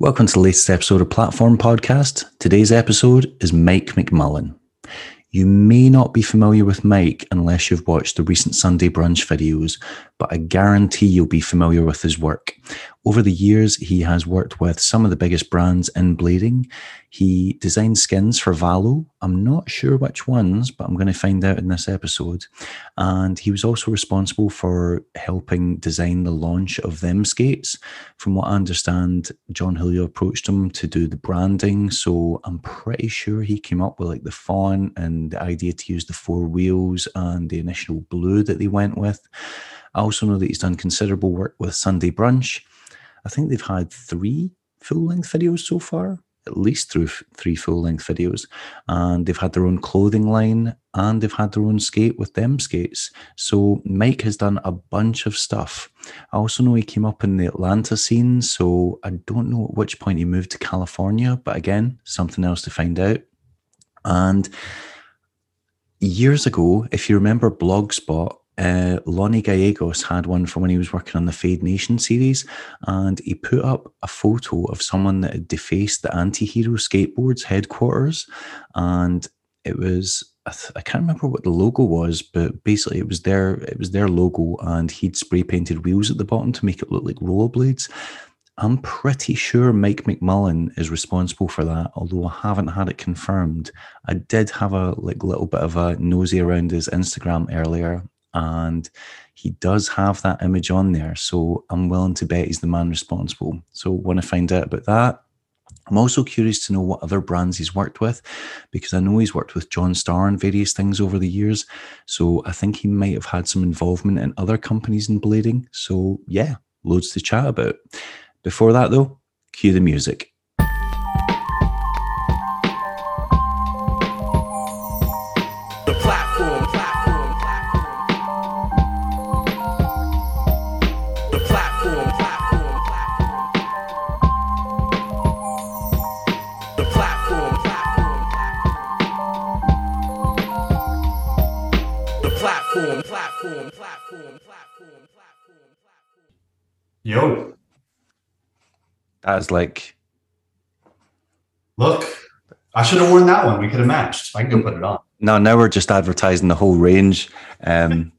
Welcome to the latest episode of Platform Podcast. Today's episode is Mike McMullen. You may not be familiar with Mike unless you've watched the recent Sunday brunch videos, but I guarantee you'll be familiar with his work. Over the years, he has worked with some of the biggest brands in blading. He designed skins for Valo. I'm not sure which ones, but I'm going to find out in this episode. And he was also responsible for helping design the launch of them skates. From what I understand, Jon Julio approached him to do the branding. So I'm pretty sure he came up with like the font and the idea to use the four wheels and the initial blue that they went with. I also know that he's done considerable work with Sunday Brunch. I think they've had three full length videos so far, at least through three full length videos. And they've had their own clothing line and they've had their own skate with them skates. So Mike has done a bunch of stuff. I also know he came up in the Atlanta scene. So I don't know at which point he moved to California, but again, something else to find out. And years ago, if you remember Blogspot, uh, Lonnie Gallegos had one from when he was working on the Fade Nation series, and he put up a photo of someone that had defaced the anti-hero skateboards headquarters, and it was I, th- I, can't remember what the logo was, but basically it was their it was their logo, and he'd spray painted wheels at the bottom to make it look like rollerblades. I'm pretty sure Mike McMullen is responsible for that, although I haven't had it confirmed. I did have a like little bit of a nosy around his Instagram earlier, and he does have that image on there. So I'm willing to bet he's the man responsible. So want to find out about that. I'm also curious to know what other brands he's worked with because I know he's worked with John Starr and various things over the years. So I think he might have had some involvement in other companies in blading. So yeah, loads to chat about. Before that though, cue the music. Yo. That's like. Look, I should have worn that one. We could have matched. I can go put it on. No, now we're just advertising the whole range. Um,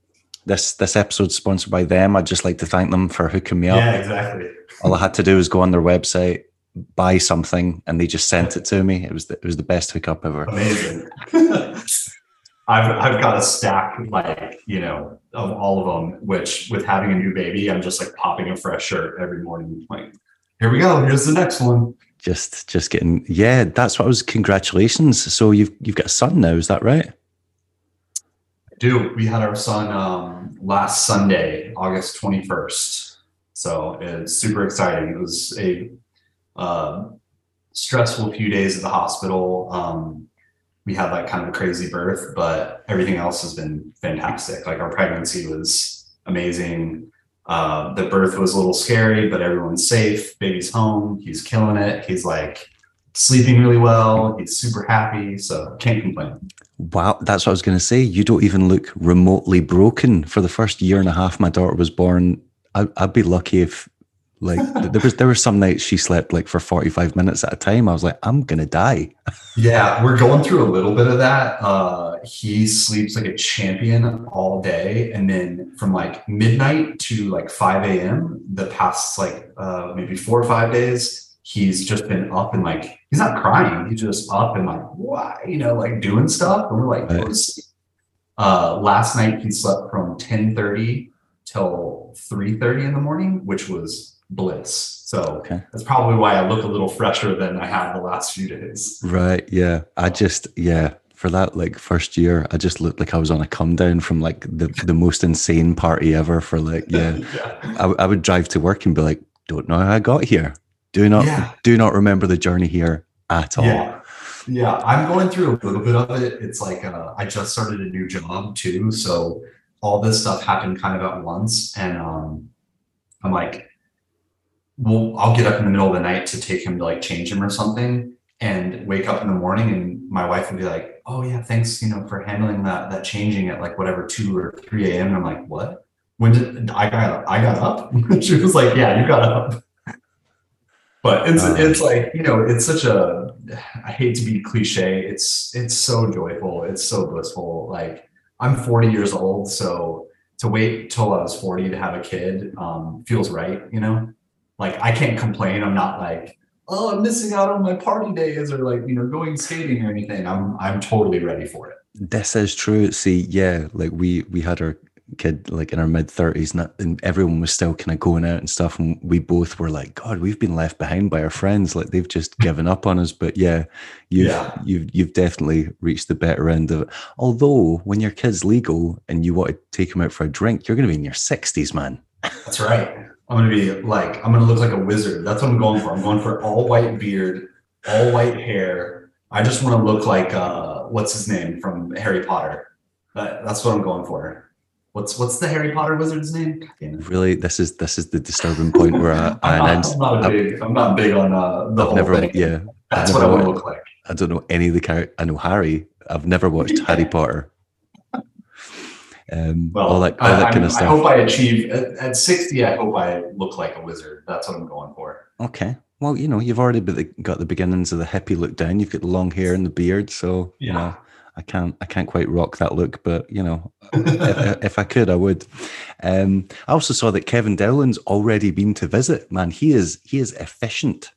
this this episode's sponsored by them. I'd just like to thank them for hooking me up. Yeah, exactly. All I had to do was go on their website, buy something, and they just sent it to me. It was the, it was the best hookup ever. Amazing. I've I've got a stack like you know of all of them. Which with having a new baby, I'm just like popping a fresh shirt every morning. Like, here we go. Here's the next one. Just just getting yeah. That's what I was. Congratulations. So you've you've got a son now. Is that right? I do. We had our son um, last Sunday, August 21st. So it's super exciting. It was a uh, stressful few days at the hospital. Um, we had like kind of a crazy birth, but everything else has been fantastic. Like our pregnancy was amazing. Uh, the birth was a little scary, but everyone's safe. Baby's home. He's killing it. He's like sleeping really well. He's super happy. So can't complain. Wow, that's what I was going to say. You don't even look remotely broken for the first year and a half my daughter was born. I, I'd be lucky if like there was there were some nights she slept like for 45 minutes at a time. I was like, I'm gonna die. yeah, we're going through a little bit of that. Uh he sleeps like a champion all day. And then from like midnight to like 5 a.m. the past like uh maybe four or five days, he's just been up and like he's not crying, he's just up and like why, you know, like doing stuff. And we're like, right. uh last night he slept from 10 30 till 3 30 in the morning, which was bliss. So okay. that's probably why I look a little fresher than I have the last few days. Right. Yeah. I just, yeah, for that like first year, I just looked like I was on a come down from like the, the most insane party ever for like, yeah. yeah. I, I would drive to work and be like, don't know how I got here. Do not, yeah. do not remember the journey here at all. Yeah. Yeah. I'm going through a little bit of it. It's like, uh, I just started a new job too. So all this stuff happened kind of at once. And, um, I'm like, well, I'll get up in the middle of the night to take him to like change him or something and wake up in the morning and my wife would be like, Oh yeah, thanks, you know, for handling that that changing at like whatever two or three AM. And I'm like, what? When did I got I got up? she was like, Yeah, you got up. but it's it's like you know it's such a I hate to be cliche. It's it's so joyful. It's so blissful. Like I'm 40 years old, so to wait till I was 40 to have a kid um, feels right. You know, like I can't complain. I'm not like oh I'm missing out on my party days or like you know going skating or anything. I'm I'm totally ready for it. This is true. See, yeah, like we we had our kid like in our mid thirties, and, and everyone was still kind of going out and stuff, and we both were like, God, we've been left behind by our friends. Like they've just given up on us. But yeah, you've Yeah. you've you've definitely reached the better end of it. Although when your kid's legal and you want to take him out for a drink, you're going to be in your sixties, man. That's right. I'm gonna be like, I'm gonna look like a wizard. That's what I'm going for. I'm going for all white beard, all white hair. I just want to look like uh, what's his name from Harry Potter. That, that's what I'm going for. What's what's the Harry Potter wizard's name? God damn it. Really, this is this is the disturbing point where I, I I'm, not, announced I'm not a I've- big. I'm not big on uh, the I've whole never, thing. yeah, that's I've what I want to look like. I don't know any of the characters. I know Harry. I've never watched Harry Potter. Um, Well, all that, all I, that kind of stuff. I hope I achieve at, at 60. I hope I look like a wizard. That's what I'm going for. Okay. Well, you know, you've already got the beginnings of the hippie look down. You've got the long hair and the beard, so you know, I can't, I can't quite rock that look. But you know, if, if I could, I would. Um, I also saw that Kevin Dowland's already been to visit. Man, he is, he is efficient.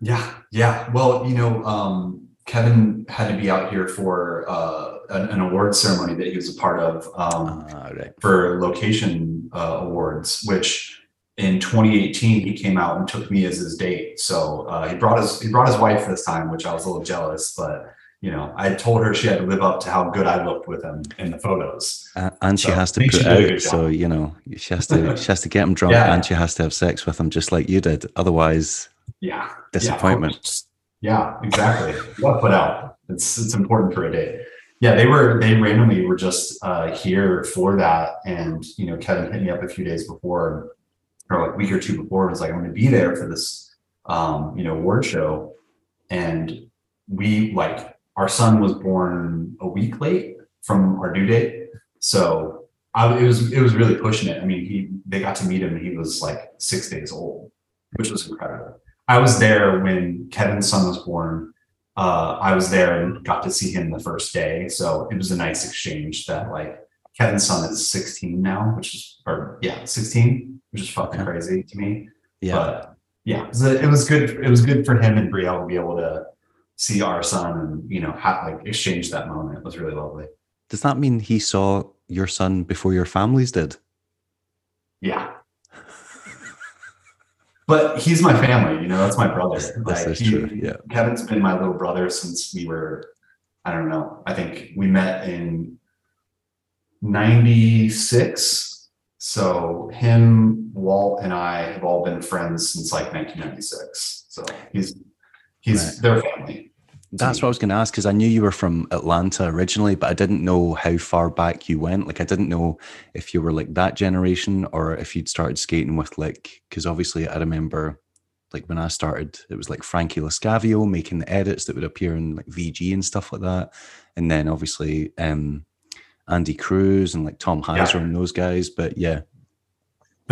Yeah, yeah. Well, you know, um, Kevin had to be out here for uh, an, an award ceremony that he was a part of um, Ah, right. for location uh, awards, which in 2018 he came out and took me as his date. So uh, he brought his he brought his wife this time, which I was a little jealous, but you know, I told her she had to live up to how good I looked with him in the photos. Uh, and she has to put out, so you know, she has to, she has to get him drunk, Yeah. and she has to have sex with him, just like you did. Otherwise, Yeah, disappointment. Yeah, exactly. what put out. It's it's important for a date. Yeah, they were they randomly were just uh, here for that, and you know, Kevin hit me up a few days before, or like a week or two before, and was like, "I'm going to be there for this, um, you know, award show," and we like our son was born a week late from our due date, so I, it was it was really pushing it. I mean, he they got to meet him, and he was like six days old, which was incredible. I was there when Kevin's son was born. Uh, I was there and got to see him the first day, so it was a nice exchange. That like Kevin's son is 16 now, which is or yeah, 16, which is fucking Okay. crazy to me. Yeah. But yeah, it was, it was good. It was good for him and Brielle to be able to see our son and you know ha- like exchange that moment. It was really lovely. Does that mean he saw your son before your families did? Yeah. But he's my family, you know, that's my brother. Like, is he- true. Yeah. Kevin's been my little brother since we were, I don't know, I think we met in 96. So him, Walt, and I have all been friends since like 1996. So he's he's Right. their family. That's what I was going to ask because I knew you were from Atlanta originally, but I didn't know how far back you went. Like, I didn't know if you were like that generation or if you'd started skating with like, because obviously I remember like when I started, it was like Frankie Lascavio making the edits that would appear in like VG and stuff like that. And then obviously um, Andy Cruz and like Tom Heiser and those guys. But yeah,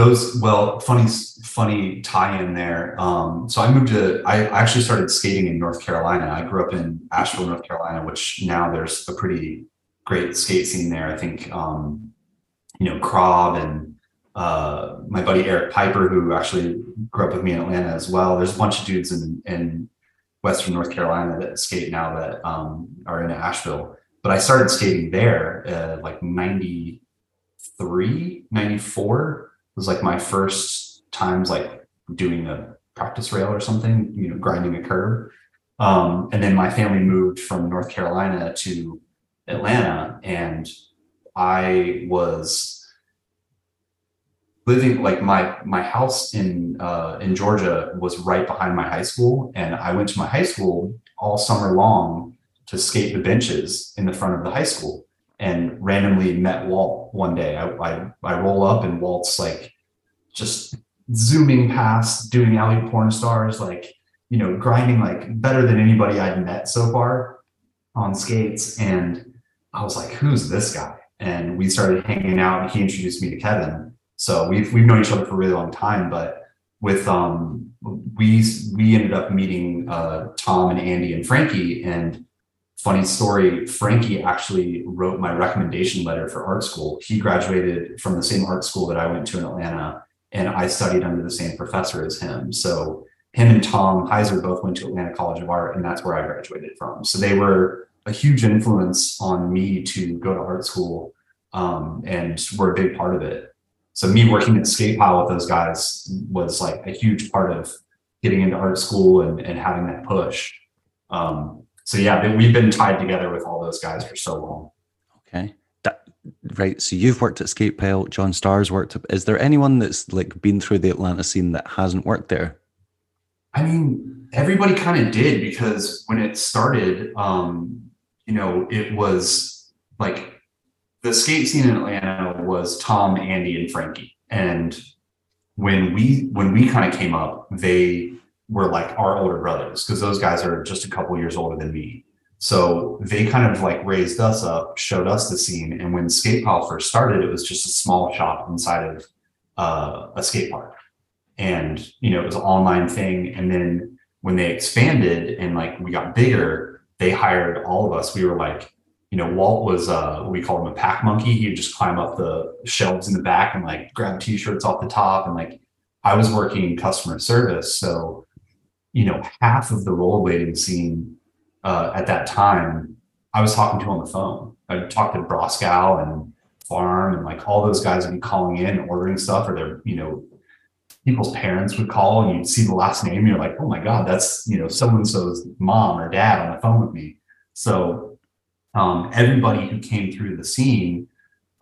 Those well, funny funny tie in there. Um, so I moved to I actually started skating in North Carolina. I grew up in Asheville, North Carolina, which now there's a pretty great skate scene there. I think um, you know Krob and uh, my buddy Eric Piper, who actually grew up with me in Atlanta as well. There's a bunch of dudes in in Western North Carolina that skate now that um, are in Asheville. But I started skating there uh, like 93, 94 was like my first times like doing a practice rail or something, you know, grinding a curb. Um, and then my family moved from North Carolina to Atlanta, and I was living like my my house in uh, in Georgia was right behind my high school, and I went to my high school all summer long to skate the benches in the front of the high school and randomly met Walt one day. I, I, I roll up and Walt's like just zooming past, doing alley porn stars, like, you know, grinding like better than anybody I'd met so far on skates. And I was like, who's this guy? And we started hanging out and he introduced me to Kevin. So we've, we've known each other for a really long time, but with um we we ended up meeting uh Tom and Andy and Frankie and funny story Frankie actually wrote my recommendation letter for art school. He graduated from the same art school that I went to in Atlanta and I studied under the same professor as him. So him and Tom Heiser both went to Atlanta College of Art and that's where I graduated from. So they were a huge influence on me to go to art school um, and were a big part of it so me working at skate pile with those guys was like a huge part of getting into art school and, and having that push um, so yeah we've been tied together with all those guys for so long. Okay. That, right so you've worked at skate pile john stars worked is there anyone that's like been through the atlanta scene that hasn't worked there? I mean everybody kind of did because when it started um, you know it was like the skate scene in Atlanta was Tom, Andy, and Frankie. And when we when we kind of came up, they were like our older brothers because those guys are just a couple years older than me. So they kind of like raised us up, showed us the scene. And when Skate Pile first started, it was just a small shop inside of uh, a skate park. And you know, it was an online thing. And then when they expanded and like we got bigger, they hired all of us. We were like you know, Walt was uh we call him a pack monkey. He would just climb up the shelves in the back and like grab t-shirts off the top. And like I was working customer service. So, you know, half of the rollerblading scene uh, at that time, I was talking to on the phone. I talked to Broskow and Farm and like all those guys would be calling in and ordering stuff or their, you know, people's parents would call and you'd see the last name and you're like, oh my God, that's, you know, so-and-so's mom or dad on the phone with me. So um, everybody who came through the scene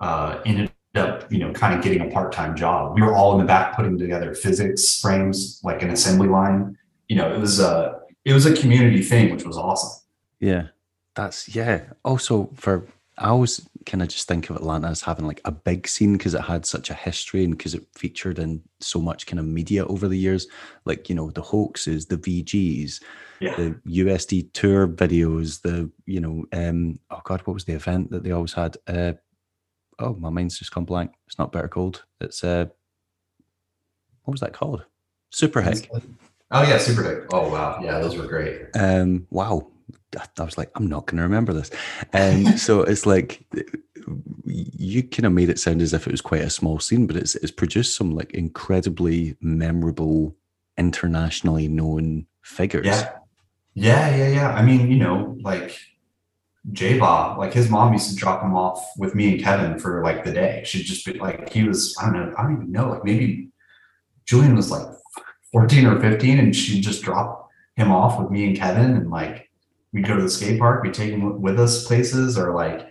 uh, ended up, you know, kind of getting a part-time job. We were all in the back putting together physics frames, like an assembly line. You know, it was a it was a community thing, which was awesome. Yeah, that's yeah. Also, for I always kind of just think of Atlanta as having like a big scene because it had such a history and because it featured in so much kind of media over the years, like you know the hoaxes, the VGs, yeah. the USD tour videos, the you know, um, oh god, what was the event that they always had? Uh, oh, my mind's just gone blank. It's not Bitter Cold. It's uh, what was that called? Super Hick. Oh yeah, Super Hick. Oh wow, yeah, those were great. Um, wow. I was like, I'm not going to remember this. And um, so it's like you kind of made it sound as if it was quite a small scene, but it's it's produced some like incredibly memorable, internationally known figures. Yeah. Yeah, yeah, yeah. I mean, you know, like J Bah, like his mom used to drop him off with me and Kevin for like the day. She'd just be like, he was, I don't know, I don't even know, like maybe Julian was like 14 or 15 and she'd just drop him off with me and Kevin and like we'd go to the skate park, we'd take him with us places or like,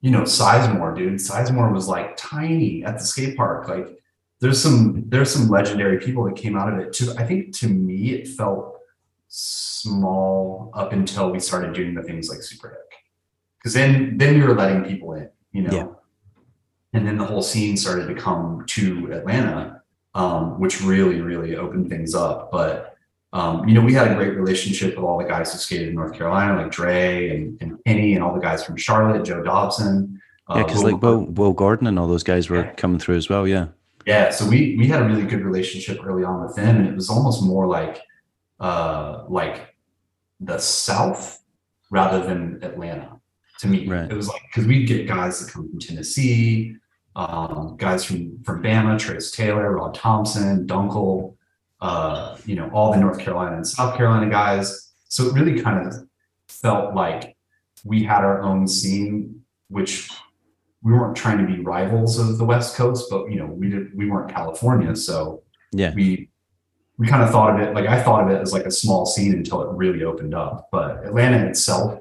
you know, Sizemore, dude. Sizemore was like tiny at the skate park. Like there's some there's some legendary people that came out of it too. I think to me it felt small up until we started doing the things like Super Hick. Because then then we were letting people in, you know. Yeah. And then the whole scene started to come to Atlanta, um, which really, really opened things up. But um, you know, we had a great relationship with all the guys who skated in North Carolina, like Dre and, and Penny and all the guys from Charlotte, Joe Dobson. Uh, yeah, because like Will, Will Gordon and all those guys were yeah. coming through as well. Yeah. Yeah. So we we had a really good relationship early on with them. And it was almost more like uh, like the South rather than Atlanta to me. Right. It was like because we'd get guys that come from Tennessee, um, guys from from Bama, Trace Taylor, Rod Thompson, Dunkel, uh, you know, all the North Carolina and South Carolina guys. So it really kind of felt like we had our own scene, which we weren't trying to be rivals of the West Coast, but you know, we did we weren't California, so yeah, we we kind of thought of it like I thought of it as like a small scene until it really opened up. But Atlanta itself,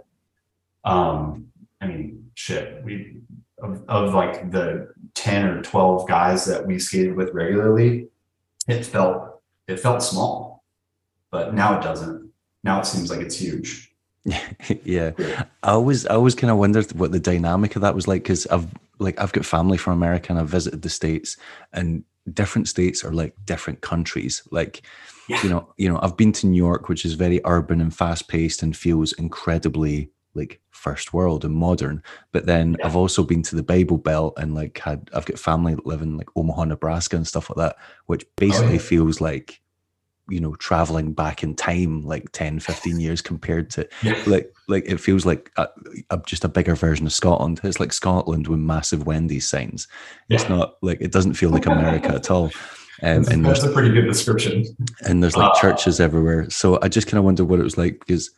um, I mean, shit, we of, of like the 10 or 12 guys that we skated with regularly, it felt it felt small. But now it doesn't. Now it seems like it's huge. yeah. I always I always kind of wondered what the dynamic of that was like because I've like I've got family from America and I've visited the States and different states are like different countries. Like, yeah. you know, you know, I've been to New York, which is very urban and fast paced and feels incredibly like first world and modern. But then Yeah. I've also been to the Bible Belt and like had I've got family that live in like Omaha, Nebraska and stuff like that, which basically Oh, yeah. feels like you know traveling back in time like 10 15 years compared to Yeah. like like it feels like a, a, just a bigger version of Scotland. It's like Scotland with massive Wendy's signs. It's not like it doesn't feel like America at all. Um, That's, and that's a pretty good description. and there's like Uh, churches everywhere. So I just kind of wonder what it was like because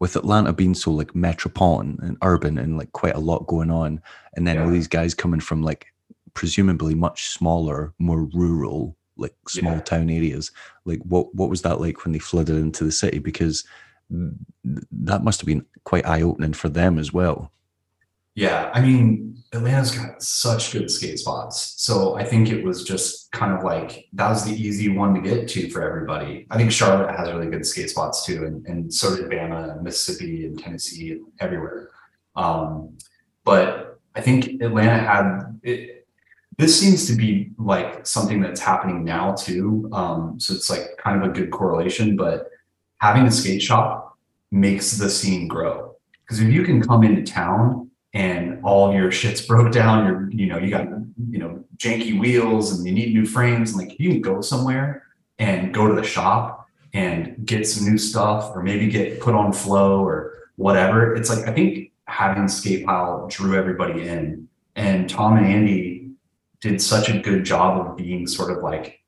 with Atlanta being so like metropolitan and urban and like quite a lot going on, and then all these guys coming from like presumably much smaller, more rural, like small Yeah. town areas. Like what what was that like when they flooded into the city? Because that must have been quite eye opening for them as well. Yeah, I mean, Atlanta's got such good skate spots. So I think it was just kind of like that was the easy one to get to for everybody. I think Charlotte has really good skate spots too, and, and so did Bama and Mississippi and Tennessee and everywhere. Um, but I think Atlanta had it. This seems to be like something that's happening now too. Um, so it's like kind of a good correlation, but having a skate shop makes the scene grow. Because if you can come into town and all your shit's broke down, you're, you know, you got, you know, janky wheels and you need new frames. And like, you can go somewhere and go to the shop and get some new stuff or maybe get put on flow or whatever. It's like, I think having Skate Pile drew everybody in. And Tom and Andy did such a good job of being sort of like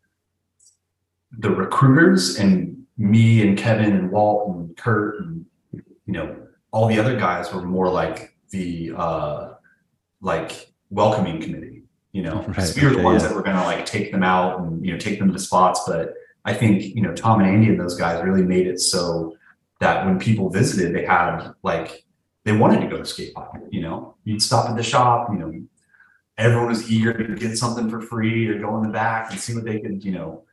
the recruiters and me and Kevin and Walt and Kurt and, you know, all the other guys were more like the uh like welcoming committee you know Right, we were the okay, ones yeah. that were going to like take them out and you know take them to spots but i think you know tom and andy and those guys really made it so that when people visited they had like they wanted to go to skate park you know you'd stop at the shop you know everyone was eager to get something for free or go in the back and see what they could you know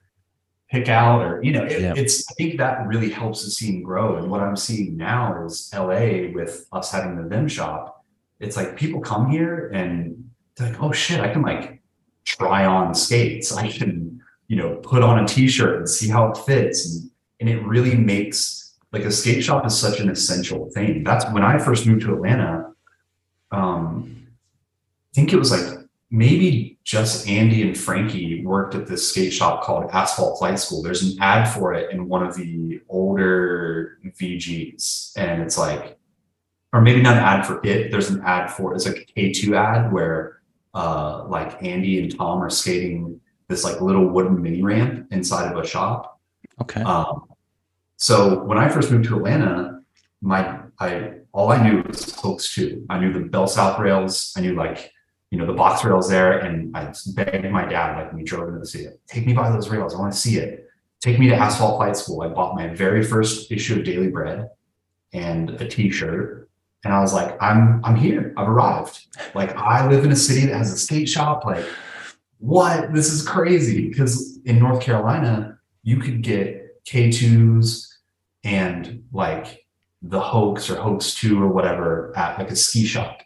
pick out or you know it, Yeah. it's i think that really helps the scene grow. And what i'm seeing now is la with us having the them shop. It's like people come here and they're like oh shit i can like try on skates. I can you know put on a t-shirt and see how it fits. And, and it really makes like a skate shop is such an essential thing. That's when i first moved to atlanta um i think it was like maybe just Andy and Frankie worked at this skate shop called Asphalt Flight School. There's an ad for it in one of the older VGs, and it's like, or maybe not an ad for it. There's an ad for it's like a K2 ad where uh like Andy and Tom are skating this like little wooden mini ramp inside of a shop. Okay. Um, so when I first moved to Atlanta, my I all I knew was Hoax Two. I knew the Bell South rails. I knew like you know the box rails there, and I begged my dad like we drove into the city, take me by those rails. I want to see it. Take me to Asphalt Flight School. I bought my very first issue of Daily Bread and a T-shirt, and I was like, I'm I'm here. I've arrived. Like I live in a city that has a skate shop. Like what? This is crazy. Because in North Carolina, you could get K2s and like the hoax or hoax 2 or whatever at like a ski shop.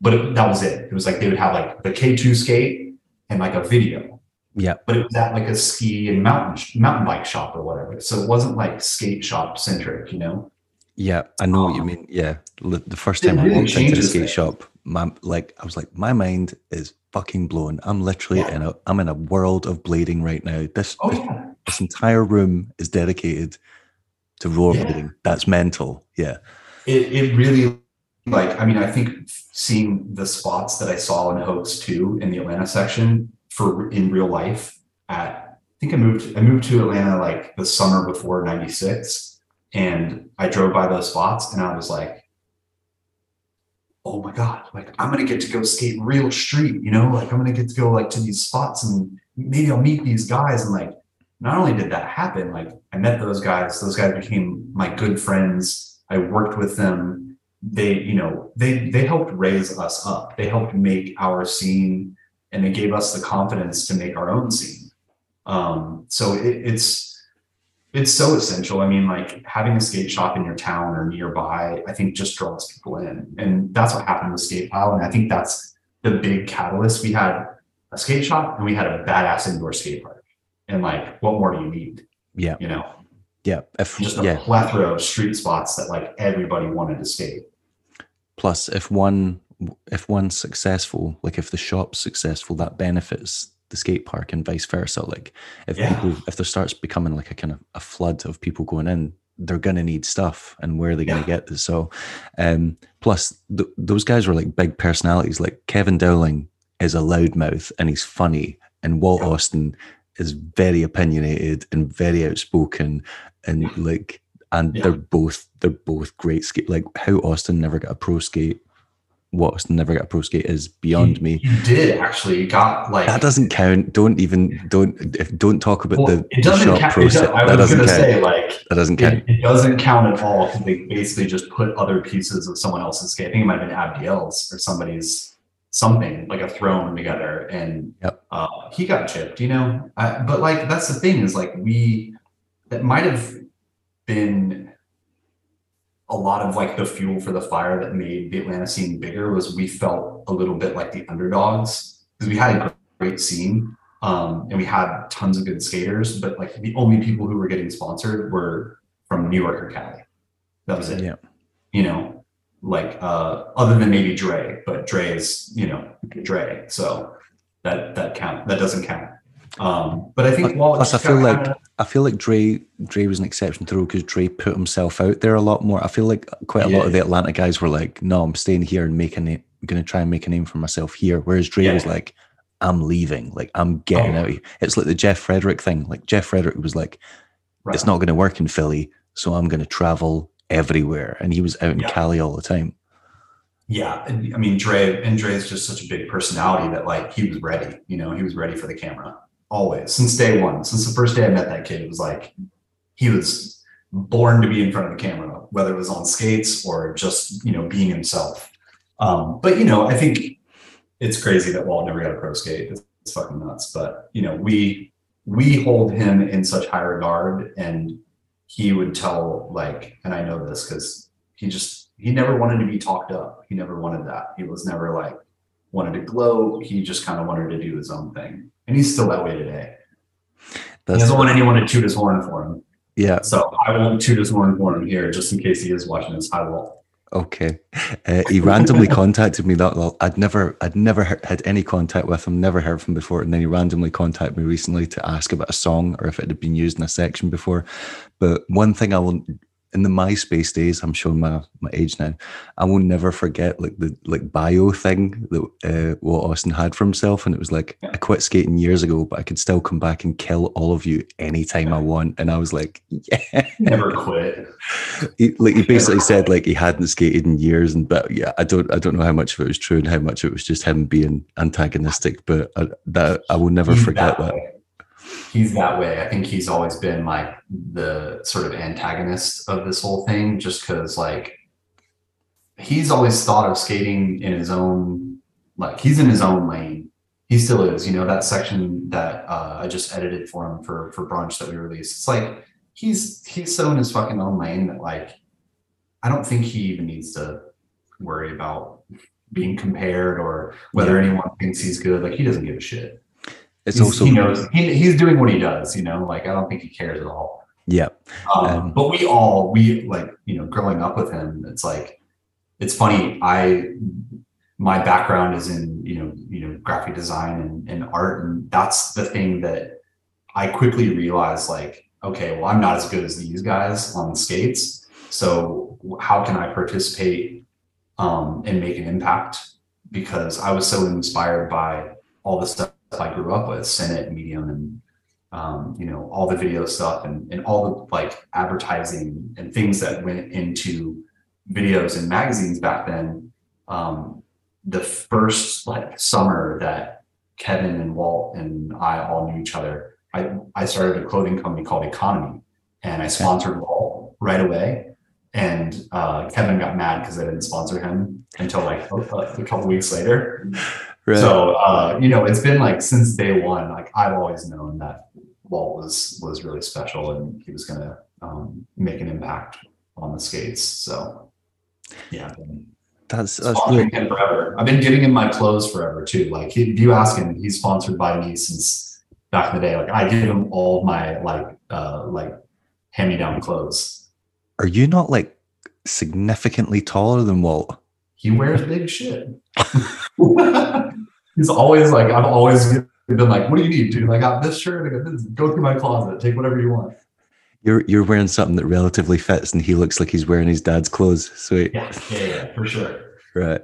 But it, that was it. It was like they would have like the K2 skate and like a video. Yeah. But it was at like a ski and mountain mountain bike shop or whatever. So it wasn't like skate shop centric, you know? Yeah, I know what you Um, mean. Yeah, the first time I really walked into the skate things. shop, my like I was like, my mind is fucking blown. I'm literally Yeah. in a I'm in a world of blading right now. This Oh this, yeah. this entire room is dedicated to rollerblading. Yeah. That's mental. Yeah, it, it really like i mean i think seeing the spots that i saw in hoax 2 in the atlanta section for in real life at i think i moved i moved to atlanta like the summer before 96 and i drove by those spots and i was like oh my god like i'm gonna get to go skate real street you know? Like i'm gonna get to go like to these spots and maybe i'll meet these guys. And like not only did that happen like i met those guys those guys became my good friends i worked with them they you know they they helped raise us up. They helped make our scene and they gave us the confidence to make our own scene. Um so it, it's it's so essential. I mean like having a skate shop in your town or nearby i think just draws people in. And that's what happened with skate pile and i think that's the big catalyst. We had a skate shop and we had a badass indoor skate park. And like what more do you need? Yeah, you know? Yeah. If just a yeah, plethora of street spots that like everybody wanted to skate Plus, if one if one's successful, like if the shop's successful, that benefits the skate park and vice versa. Like if Yeah. people if there starts becoming like a kind of a flood of people going in, they're gonna need stuff, and where are they gonna Yeah. get this? So, um, plus th- those guys were like big personalities. Like Kevin Dowling is a loudmouth and he's funny, and Walt Yeah. Austin is very opinionated and very outspoken, and like and Yeah. they're both they're both great skate. Like how Austin never got a pro skate. What Austin never got a pro skate is beyond He- me. He did actually. He got like That doesn't count. Don't even don't if don't talk about Well, the, it the doesn't shop it process. does- I That was doesn't gonna count. say like that doesn't count. it, it doesn't count at all they basically just put other pieces of someone else's skate. I think it might have been Abdiel's or somebody's something like a throne together, and Yep. uh, he got chipped. You know, uh, but like that's the thing is like we that might have been a lot of like the fuel for the fire that made the Atlanta scene bigger was we felt a little bit like the underdogs because we had a great scene um, and we had tons of good skaters, but like the only people who were getting sponsored were from New York or Cali. That was it. Yeah. You know, like uh, other than maybe Dre, but Dre is you know Dre, so that that count that doesn't count. Um, but I think Walt Plus, I feel like kinda- I feel like Dre Dre was an exception to the rule because Dre put himself out there a lot more. I feel like quite a lot of the Atlanta guys were like, "No, I'm staying here and making it. I'm to try and make a name for myself here." Whereas Dre Yeah. was like, "I'm leaving. Like I'm getting Oh. out." of here." It's like the Jeff Frederick thing. Like Jeff Frederick was like, right. "It's not going to work in Philly, so I'm going to travel everywhere," and he was out in Yeah. Cali all the time. Yeah, and, I mean Dre and Dre is just such a big personality that like he was ready. You know, he was ready for the camera always since day one. Since the first day I met that kid, it was like he was born to be in front of the camera, whether it was on skates or just you know being himself. Um, but you know, I think it's crazy that Walt never got a pro skate. It's, it's fucking nuts. But you know, we we hold him in such high regard, and he would tell like, and I know this because he just he never wanted to be talked up. He never wanted that. He was never like wanted to glow. He just kind of wanted to do his own thing, and he's still that way today. He doesn't want anyone to toot his horn for him. yeah. So I won't toot his horn for him here, just in case he is watching this. I will. Okay. Uh, he randomly contacted me that well, I'd never I'd never had any contact with him, never heard from him before, and then he randomly contacted me recently to ask about a song or if it had been used in a section before. But one thing I will in the MySpace days, I'm showing my, my age now, I will never forget like the like bio thing that uh, what Austin had for himself, and it was like I quit skating years ago, but I could still come back and kill all of you anytime I want, and I was like, yeah. Never quit. he, like he basically said like he hadn't skated in years and but yeah i don't i don't know how much of it was true and how much it was just him being antagonistic but I, that i will never forget that. He's that way. I think he's always been like the sort of antagonist of this whole thing, just because like he's always thought of skating in his own like he's in his own lane. He still is. You know that section that uh, I just edited for him for for brunch that we released. It's like he's he's so in his fucking own lane that like I don't think he even needs to worry about being compared or whether anyone thinks he's good. Like he doesn't give a shit it's He's- also he knows. He, he's doing what he does you know like i don't think he cares at all. Yeah um, Um, but we all we like you know growing up with him it's like it's funny i my background is in you know you know graphic design and, and art and that's the thing that i quickly realized like okay well i'm not as good as these guys on the skates so how can i participate um, and make an impact? Because i was so inspired by all the stuff I grew up with, Senate, Medium, and um, you know all the video stuff and and all the like advertising and things that went into videos and magazines back then. Um, the first like summer that Kevin and Walt and I all knew each other, I I started a clothing company called Economy, and I sponsored Walt right away. And uh, Kevin got mad because I didn't sponsor him until like a, a couple weeks later. right So uh, you know, it's been like since day one. Like I've always known that Walt was was really special, and he was gonna um, make an impact on the skates. So yeah, I've been that's that's sponsoring him forever. I've been giving him my clothes forever too. Like he, if you ask him, he's sponsored by me since back in the day. Like I give him all my like uh, like hand me down clothes. are you not like significantly taller than walt he wears big shit. He's always like, I've always been like, what do you need, dude? I got this shirt. I got this. Go through my closet. Take whatever you want. You're you're wearing something that relatively fits, and he looks like he's wearing his dad's clothes. Sweet. Yeah, yeah, yeah, for sure. Right.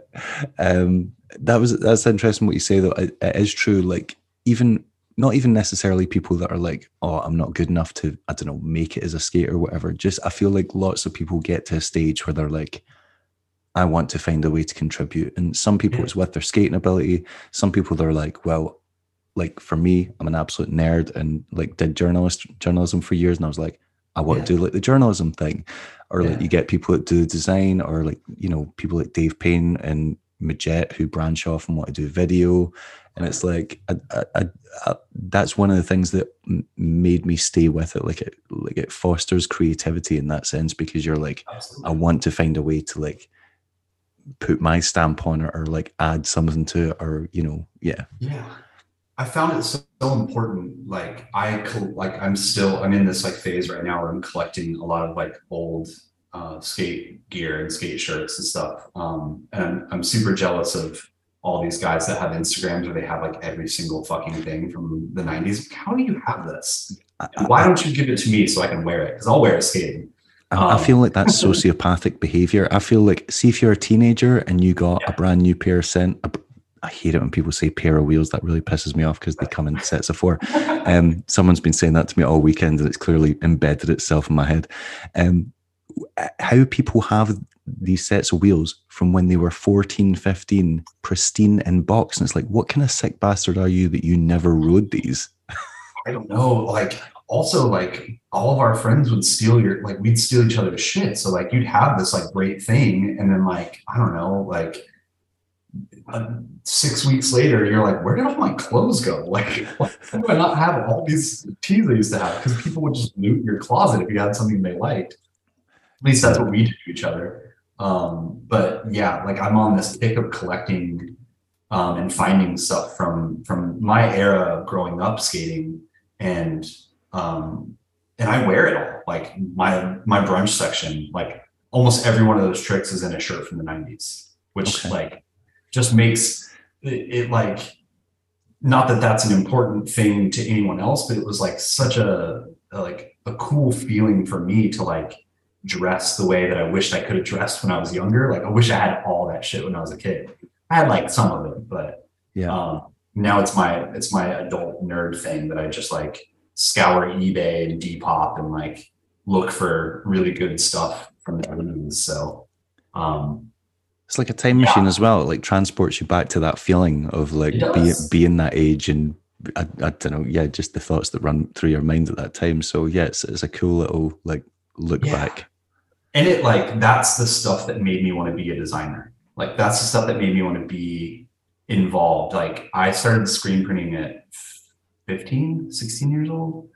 Um, that was that's interesting what you say though. It, it is true. Like even not even necessarily people that are like, oh, I'm not good enough to, I don't know, make it as a skater or whatever. Just I feel like lots of people get to a stage where they're like, I want to find a way to contribute. And some people Yeah. it's with their skating ability. Some people they're like, well, like for me, I'm an absolute nerd and like did journalist journalism for years, and I was like, I want to do like the journalism thing, or like Yeah. you get people that do design, or like you know people like Dave Payne and Majet who branch off and want to do video, and it's like I, I, I, that's one of the things that m- made me stay with it. Like it, like it fosters creativity in that sense because you're like, I want to find a way to like put my stamp on it or like add something to it or you know yeah Yeah. I found it so, so important. Like I like I'm still I'm in this like phase right now where I'm collecting a lot of like old uh, skate gear and skate shirts and stuff. Um, and I'm, I'm super jealous of all these guys that have Instagrams where they have like every single fucking thing from the 90s. How do you have this? I, why don't you give it to me so I can wear it? Because I'll wear it skating. I, I Um, feel like that's sociopathic behavior i feel like see if you're a teenager and you got a brand new pair of scent I hate it when people say pair of wheels. That really pisses me off because they come in sets of four. Um, someone's been saying that to me all weekend, and it's clearly embedded itself in my head. Um, how people have these sets of wheels from when they were 14, 15, pristine in box. And it's like, what kind of sick bastard are you that you never rode these? I don't know. Like, also, like, all of our friends would steal your, like, we'd steal each other's shit. So, like, you'd have this, like, great thing. And then, like, I don't know, like, uh, six weeks later, you're like, where did all my clothes go? Like, why do I not have all these tees I used to have? Because people would just loot your closet if you had something they liked. At least that's what we did to each other. Um, but yeah, like I'm on this kick of collecting um, and finding stuff from from my era of growing up skating, and um, and I wear it all. Like my my brunch section, like almost every one of those tricks is in a shirt from the '90s, which Okay. like just makes it, it like not that that's an important thing to anyone else, but it was like such a, a like a cool feeling for me to like dress the way that I wished I could have dressed when I was younger. Like I wish I had all that shit when I was a kid. I had like some of it, but Yeah. um, now it's my it's my adult nerd thing that I just like scour eBay and Depop and like look for really good stuff from the 80s. So um It's like a time machine as well. It like transports you back to that feeling of like being being that age and I, I don't know, yeah, just the thoughts that run through your mind at that time. So yeah, it's, it's a cool little like look Yeah. back. and it like that's the stuff that made me want to be a designer like that's the stuff that made me want to be involved like i started screen printing at 15 16 years old.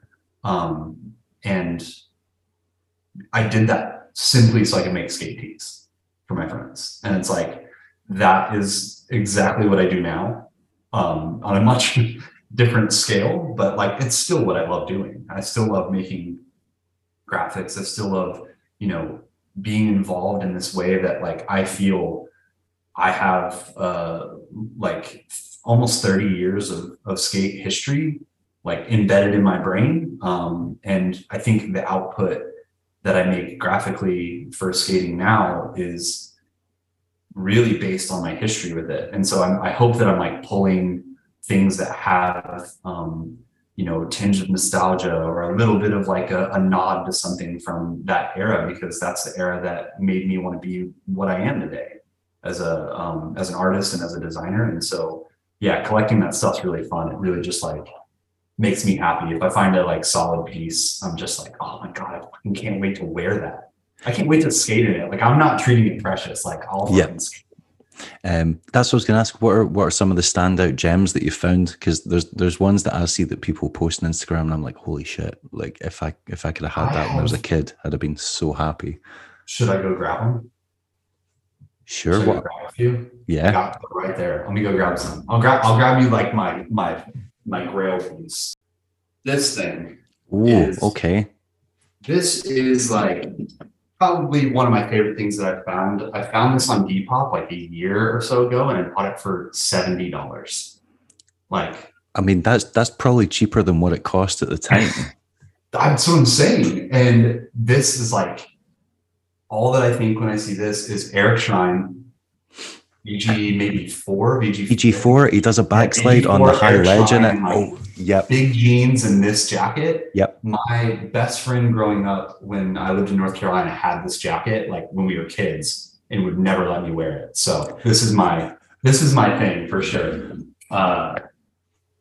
Um and i did that simply so i could make skate tees for my friends. And it's like that is exactly what i do now um on a much different scale but like it's still what i love doing. I still love making graphics. I still love you know being involved in this way that like i feel i have uh like almost 30 years of, of skate history like embedded in my brain um and i think the output that i make graphically for skating now is really based on my history with it and so I'm, i hope that i'm like pulling things that have um you know, a tinge of nostalgia or a little bit of like a, a nod to something from that era because that's the era that made me want to be what I am today as a um, as an artist and as a designer. And so, yeah, collecting that stuff's really fun. It really just like makes me happy. If I find a like solid piece, I'm just like, oh my god, I fucking can't wait to wear that. I can't wait to skate in it. Like I'm not treating it precious. Like I'll Yeah. skate. Um, that's what I was going to ask. What are what are some of the standout gems that you found? Because there's there's ones that I see that people post on Instagram, and I'm like, holy shit! Like if I if I could have had I that when I was a kid, I'd have been so happy. Should I go grab them? Sure. Should I go What? grab a few? I Yeah. right there. Let me go grab some. I'll grab. I'll grab you like my my my grail piece. This thing. Oh, is- okay. This is like probably one of my favorite things that I found. I found this on Depop like a year or so ago, and I bought it for seventy dollars. Like, I mean, that's that's probably cheaper than what it cost at the time. that's what I'm saying. And this is like all that I think when I see this is Erik Schrijn, VG maybe four, VG VG four. He does a backslide on the high ledge in it. Like, oh, yep. Big jeans and this jacket. Yep. My best friend growing up when I lived in North Carolina had this jacket like when we were kids and would never let me wear it. So this is my this is my thing for sure. Uh,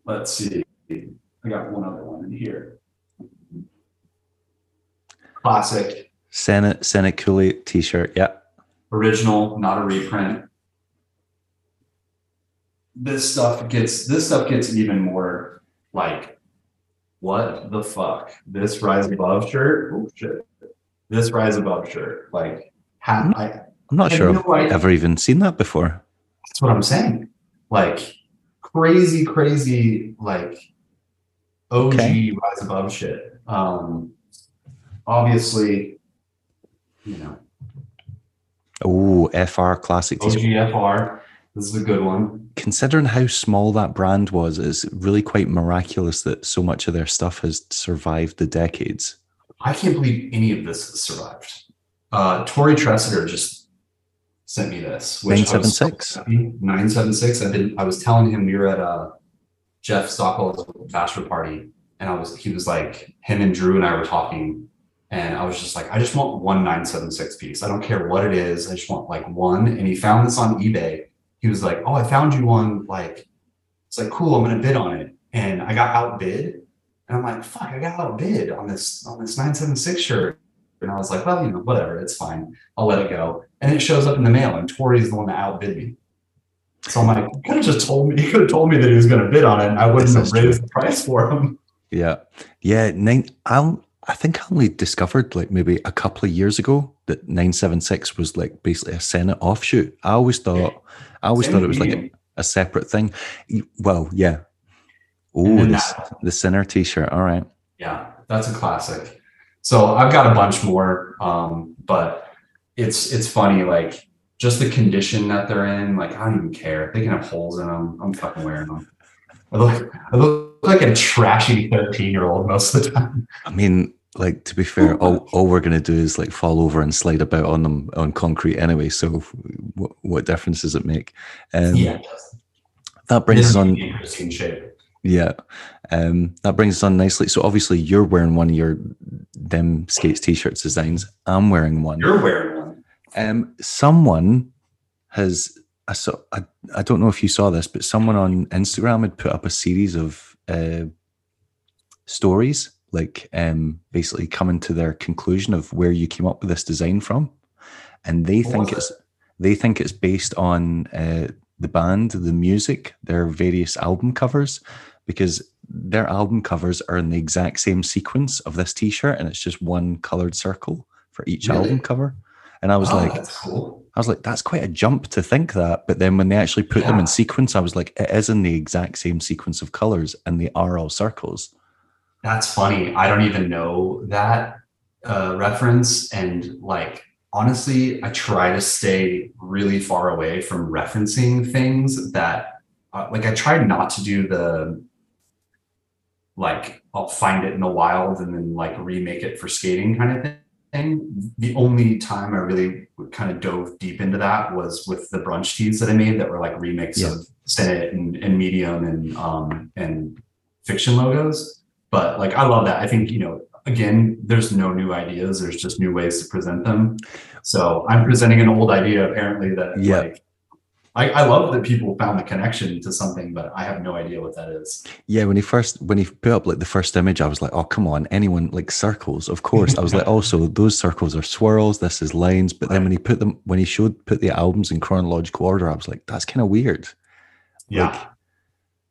let's see. I got one other one in here. Classic. Senate Senate Cooley t-shirt. Yeah. Original, not a reprint. This stuff gets this stuff gets even more like what the fuck? This rise above shirt? Oh shit. This rise above shirt. Like ha- I'm, I, I'm not sure I've ever even seen that before. That's what I'm saying. Like crazy, crazy, like OG okay. rise above shit. Um, obviously, you know. Oh, FR classic. OG FR. This is a good one. Considering how small that brand was, it's really quite miraculous that so much of their stuff has survived the decades. I can't believe any of this has survived. Uh, Tori Tressiter just sent me this. Nine seven six. Nine seven six. I've been. I was telling him we were at a uh, Jeff Stockwell's bachelor party, and I was. He was like him and Drew and I were talking, and I was just like, I just want one nine seven six piece. I don't care what it is. I just want like one. And he found this on eBay. He was like, Oh, I found you one. Like, it's like cool. I'm gonna bid on it, and I got outbid. And I'm like, fuck, I got outbid on this on this 976 shirt. And I was like, well, you know, whatever, it's fine. I'll let it go. And it shows up in the mail, and Tori's the one that outbid me. So I'm like, you could have just told me, he could have told me that he was going to bid on it, and I wouldn't have raised true. the price for him. Yeah. Yeah. Nine, I I think I only discovered like maybe a couple of years ago that 976 was like basically a Senate offshoot. I always thought, I always thought it was like a, a, separate thing. Well, yeah. Oh, this, the Sinner t shirt. All right. Yeah. That's a classic. So I've got a bunch more, um, but it's it's funny like just the condition that they're in. Like I don't even care. They can have holes in them. I'm fucking wearing them. I look, I look like a trashy 13 year old most of the time. I mean, like to be fair, all, all we're gonna do is like fall over and slide about on them on concrete anyway. So what, what difference does it make? Um, yeah, that brings us on. Interesting shape. Yeah. Um, that brings us on nicely. So obviously you're wearing one of your them skates t-shirts designs. I'm wearing one. You're wearing one. Um, someone has I saw I, I don't know if you saw this, but someone on Instagram had put up a series of uh, stories, like um, basically coming to their conclusion of where you came up with this design from, and they what think it's it? they think it's based on uh, the band, the music, their various album covers, because their album covers are in the exact same sequence of this t-shirt and it's just one colored circle for each really? album cover and i was oh, like cool. I was like that's quite a jump to think that. But then when they actually put yeah. them in sequence i was like it is in the exact same sequence of colors and they are all circles. That's funny. I don't even know that uh, reference. And like honestly i try to stay really far away from referencing things that uh, like i try not to do the like I'll find it in the wild and then like remake it for skating kind of thing. The only time I really kind of dove deep into that was with the brunch teas that I made that were like remakes yeah. of Senate and, and Medium and um and fiction logos. But like I love that. I think, you know, again, there's no new ideas, there's just new ways to present them. So I'm presenting an old idea apparently that yeah. like I, I love that people found the connection to something, but I have no idea what that is. Yeah, when he first when he put up like the first image, I was like, oh come on, anyone like circles, of course. I was like, also those circles are swirls, this is lines. But then when he put them when he showed put the albums in chronological order, I was like, that's kind of weird. Yeah. Like,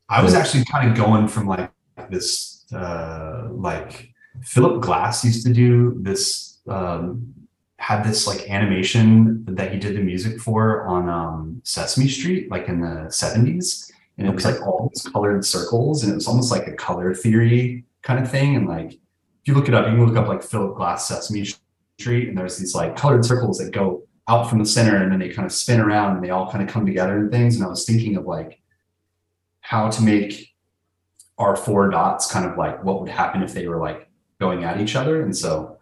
I was actually kind of going from like this uh like Philip Glass used to do this um had this like animation that he did the music for on um, Sesame Street, like in the 70s. And it was like all these colored circles, and it was almost like a color theory kind of thing. And like, if you look it up, you can look up like Philip Glass Sesame street and there's these like colored circles that go out from the center and then they kind of spin around and they all kind of come together and things. And I was thinking of like how to make our four dots kind of like what would happen if they were like going at each other. And so,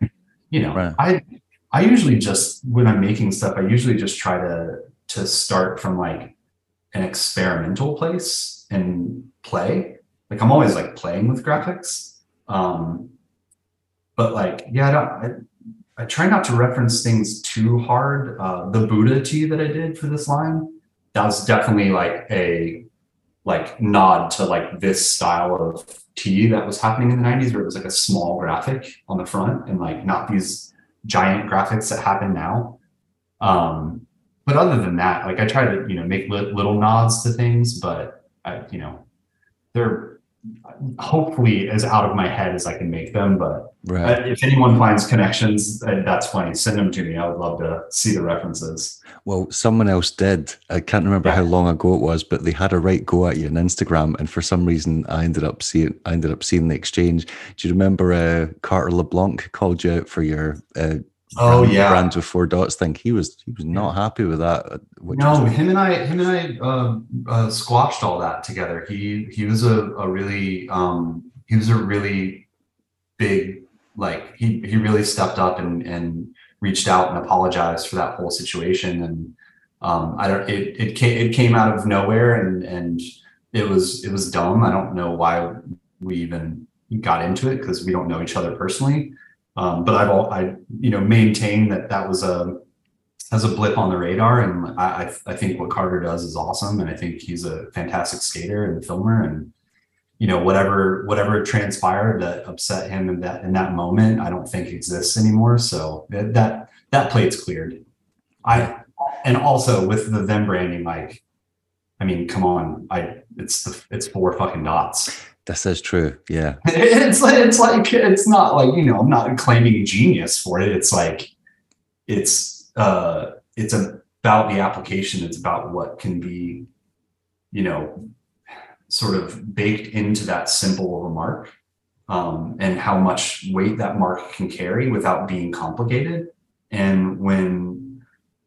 you know, Right. I I usually just when I'm making stuff, I usually just try to to start from like an experimental place and play. Like I'm always like playing with graphics. Um but like yeah, I don't I, I try not to reference things too hard. Uh the Buddha tea that I did for this line, that was definitely like a like nod to like this style of tea that was happening in the 90s where it was like a small graphic on the front and like not these giant graphics that happen now. Um but other than that like i try to you know make li- little nods to things but i you know they're hopefully as out of my head as i can make them but Right. if anyone finds connections uh, that's funny send them to me i would love to see the references Well, someone else did. I can't remember Yeah. how long ago it was, but they had a right go at you on Instagram, and for some reason, I ended up seeing. I ended up seeing the exchange. Do you remember uh, Carter LeBlanc called you out for your uh, oh brand- yeah brands with four dots thing? He was he was not happy with that. uh, no, him and I, him and I uh, uh, squashed all that together. He he was a, a really um, he was a really big like he he really stepped up and and reached out and apologized for that whole situation. And um, I don't it it came it came out of nowhere and and it was it was dumb. I don't know why we even got into it because we don't know each other personally. Um, but I've all I you know maintain that that was a as a blip on the radar. And I, I, think what Carter does is awesome. And I think he's a fantastic skater and filmer. And, you know, whatever, whatever transpired that upset him in that, in that moment, I don't think exists anymore. So that, that, that plate's cleared. I, and also with the them branding, like, I mean, come on, I, it's the, it's four fucking dots. This is true. Yeah. it's like, it's like, it's not like, you know, I'm not claiming genius for it. It's like, it's, uh, it's about the application. It's about what can be, you know, sort of baked into that simple of a mark, um, and how much weight that mark can carry without being complicated. And when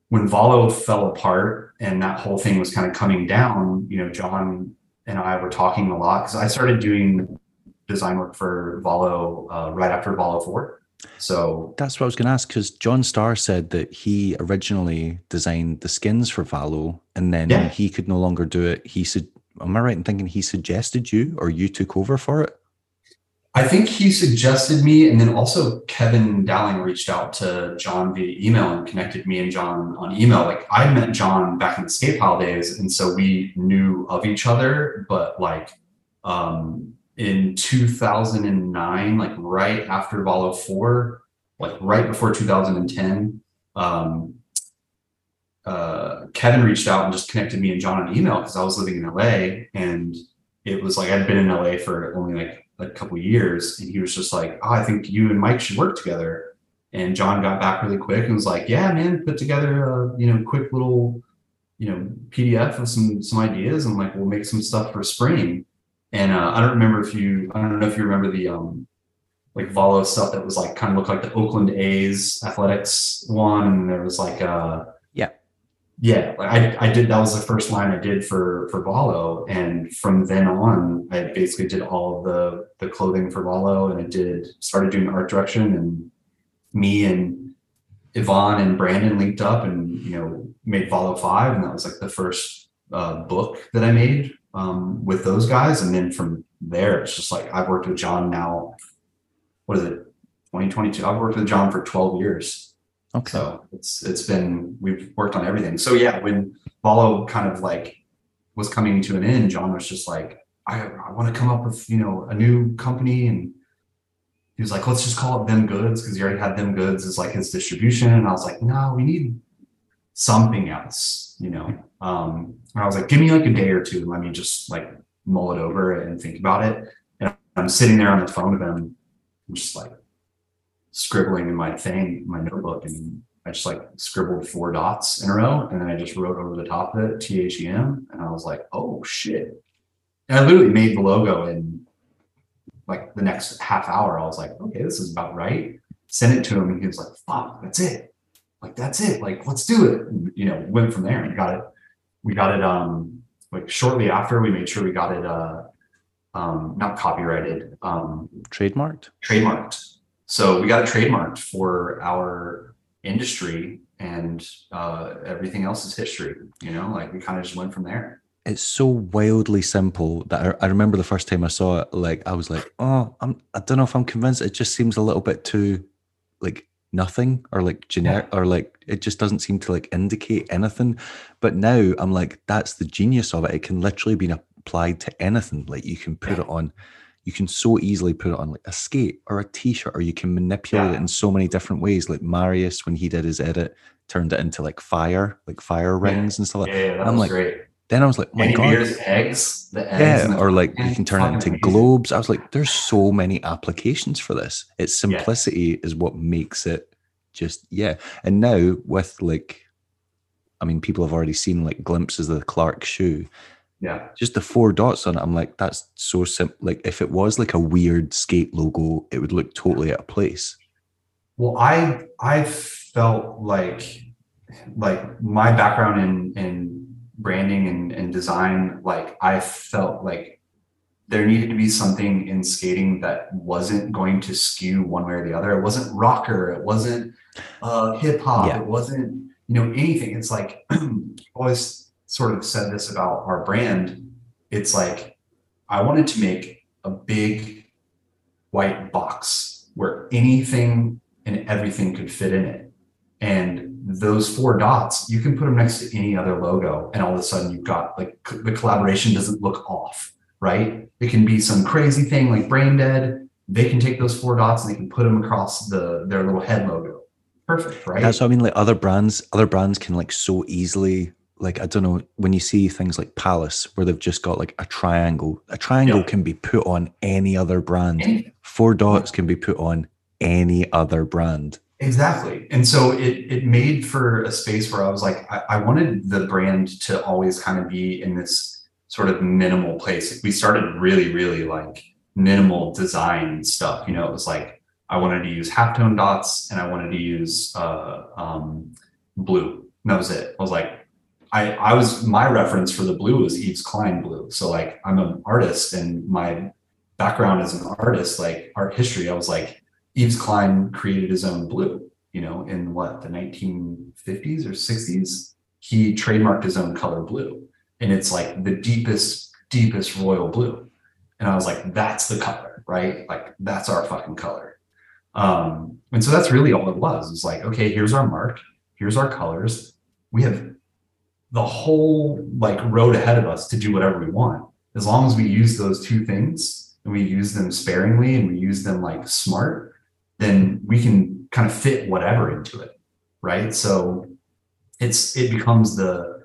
when Valo fell apart and that whole thing was kind of coming down, you know, John and I were talking a lot because I started doing design work for Valo uh, right after Valo 4. So That's what I was going to ask because John Starr said that he originally designed the skins for Valo, and then Yeah. he could no longer do it, he said, "Am I right in thinking he suggested you or you took over for it?" I think he suggested me, and then also Kevin Dowling reached out to John via email and connected me and John on email. Like I met John back in the skate pile days, and so we knew of each other. But like um, in 2009, like right after Valo Four, like right before 2010, um, uh, Kevin reached out and just connected me and John on email because I was living in LA, and it was like I'd been in LA for only like a couple years and he was just like oh i think you and mike should work together and john got back really quick and was like yeah man put together a you know quick little you know pdf of some some ideas and like we'll make some stuff for spring and uh, i don't remember if you i don't know if you remember the um like Valo stuff that was like kind of looked like the Oakland A's athletics one. And there was like uh Yeah. I, I did that was the first line I did for for Valo. And from then on, I basically did all the the clothing for Valo and I did started doing art direction and me and Yvonne and Brandon linked up and you know made Valo Five and that was like the first uh, book that I made um, with those guys. And then from there, it's just like I've worked with John now. What is it? 2022. I've worked with John for 12 years. Okay. So it's it's been we've worked on everything. So yeah, when Valo kind of like was coming to an end, John was just like, I, I want to come up with you know a new company, and he was like, let's just call it Them Goods because he already had Them Goods as like his distribution, and I was like, no, we need something else, you know. Um, and I was like, give me like a day or two, let me just like mull it over and think about it. And I'm sitting there on the phone with him, I'm just like scribbling in my thing, my notebook, and I just like scribbled four dots in a row, and then I just wrote over the top of it T H E M, and I was like, oh shit! And I literally made the logo in like the next half hour. I was like, okay, this is about right. sent it to him and he was like, fuck, that's it. Like, that's it. Like, let's do it. And, you know, went from there and got it. We got it, um, like shortly after we made sure we got it, uh, um, not copyrighted, um, trademarked, trademarked. So we got it trademarked for our industry and, uh, everything else is history, you know, like we kind of just went from there it's so wildly simple that I, I, remember the first time I saw it, like I was like, oh, I'm I don't know if I'm convinced. It just seems a little bit too like nothing or like generic yeah. or like it just doesn't seem to like indicate anything. But now I'm like, that's the genius of it. It can literally be applied to anything. Like you can put yeah. it on, you can so easily put it on like a skate or a t-shirt, or you can manipulate yeah. it in so many different ways. Like Marius, when he did his edit, turned it into like fire, like fire rings and stuff like that. I'm like, great. Then I was like, my God. eggs, the eggs yeah, or like you can turn it into amazing. globes. I was like, there's so many applications for this. Its simplicity yeah. is what makes it just yeah. And now with like, I mean, people have already seen like glimpses of the Clark shoe. Yeah. Just the four dots on it. I'm like, that's so simple. Like if it was like a weird skate logo, it would look totally out of place. Well, I I felt like like my background in in branding and, and design, like I felt like there needed to be something in skating that wasn't going to skew one way or the other. It wasn't rocker, it wasn't uh, hip hop, yeah. it wasn't you know anything. It's like always sort of said this about our brand. It's like I wanted to make a big white box where anything and everything could fit in it. And those four dots, you can put them next to any other logo, and all of a sudden you've got like the collaboration doesn't look off, right? It can be some crazy thing like brain dead. They can take those four dots and they can put them across the their little head logo. Perfect, right? That's what I mean. Like other brands, other brands can like so easily like I don't know when you see things like Palace where they've just got like a triangle. A triangle yeah. can be put on any other brand. Four dots can be put on any other brand. Exactly. And so it it made for a space where I was like, I, I, wanted the brand to always kind of be in this sort of minimal place. We started really, really like minimal design stuff. You know, it was like I wanted to use halftone dots and I wanted to use uh, um, blue. And that was it. I was like, I, I was my reference for the blue was Yves Klein blue. So like I'm an artist and my background as an artist, like art history, I was like, Yves Klein created his own blue, you know, in what, the 1950s or 60s? He trademarked his own color blue. And it's like the deepest, deepest royal blue. And I was like, that's the color, right? Like, that's our fucking color. Um, and so that's really all it was. It's like, okay, here's our mark, here's our colors. We have the whole like road ahead of us to do whatever we want. As long as we use those two things and we use them sparingly and we use them like smart, then we can kind of fit whatever into it right so it's it becomes the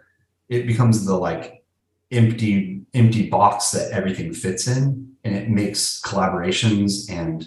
it becomes the like empty empty box that everything fits in and it makes collaborations and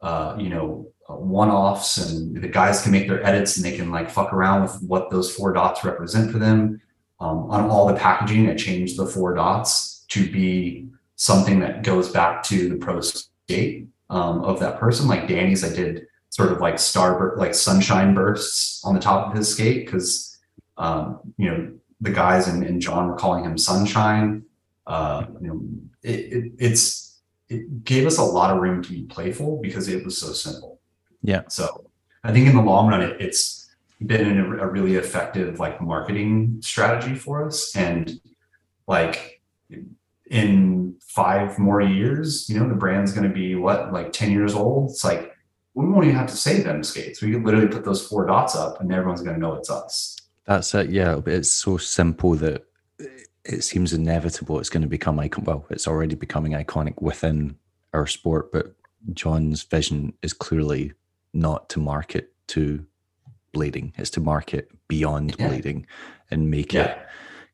uh, you know uh, one-offs and the guys can make their edits and they can like fuck around with what those four dots represent for them um, on all the packaging i changed the four dots to be something that goes back to the pro skate um, of that person. Like Danny's, I did sort of like star like sunshine bursts on the top of his skate because um, you know the guys and, and John were calling him Sunshine. Uh, you know, it, it, it's it gave us a lot of room to be playful because it was so simple. Yeah. So I think in the long run, it, it's been a, a really effective like marketing strategy for us, and like in five more years, you know, the brand's going to be what, like 10 years old? It's like, we won't even have to say them skates. We can literally put those four dots up and everyone's going to know it's us. That's it. Yeah. It's so simple that it seems inevitable it's going to become icon. Well, it's already becoming iconic within our sport, but John's vision is clearly not to market to blading, it's to market beyond yeah. blading and make yeah. it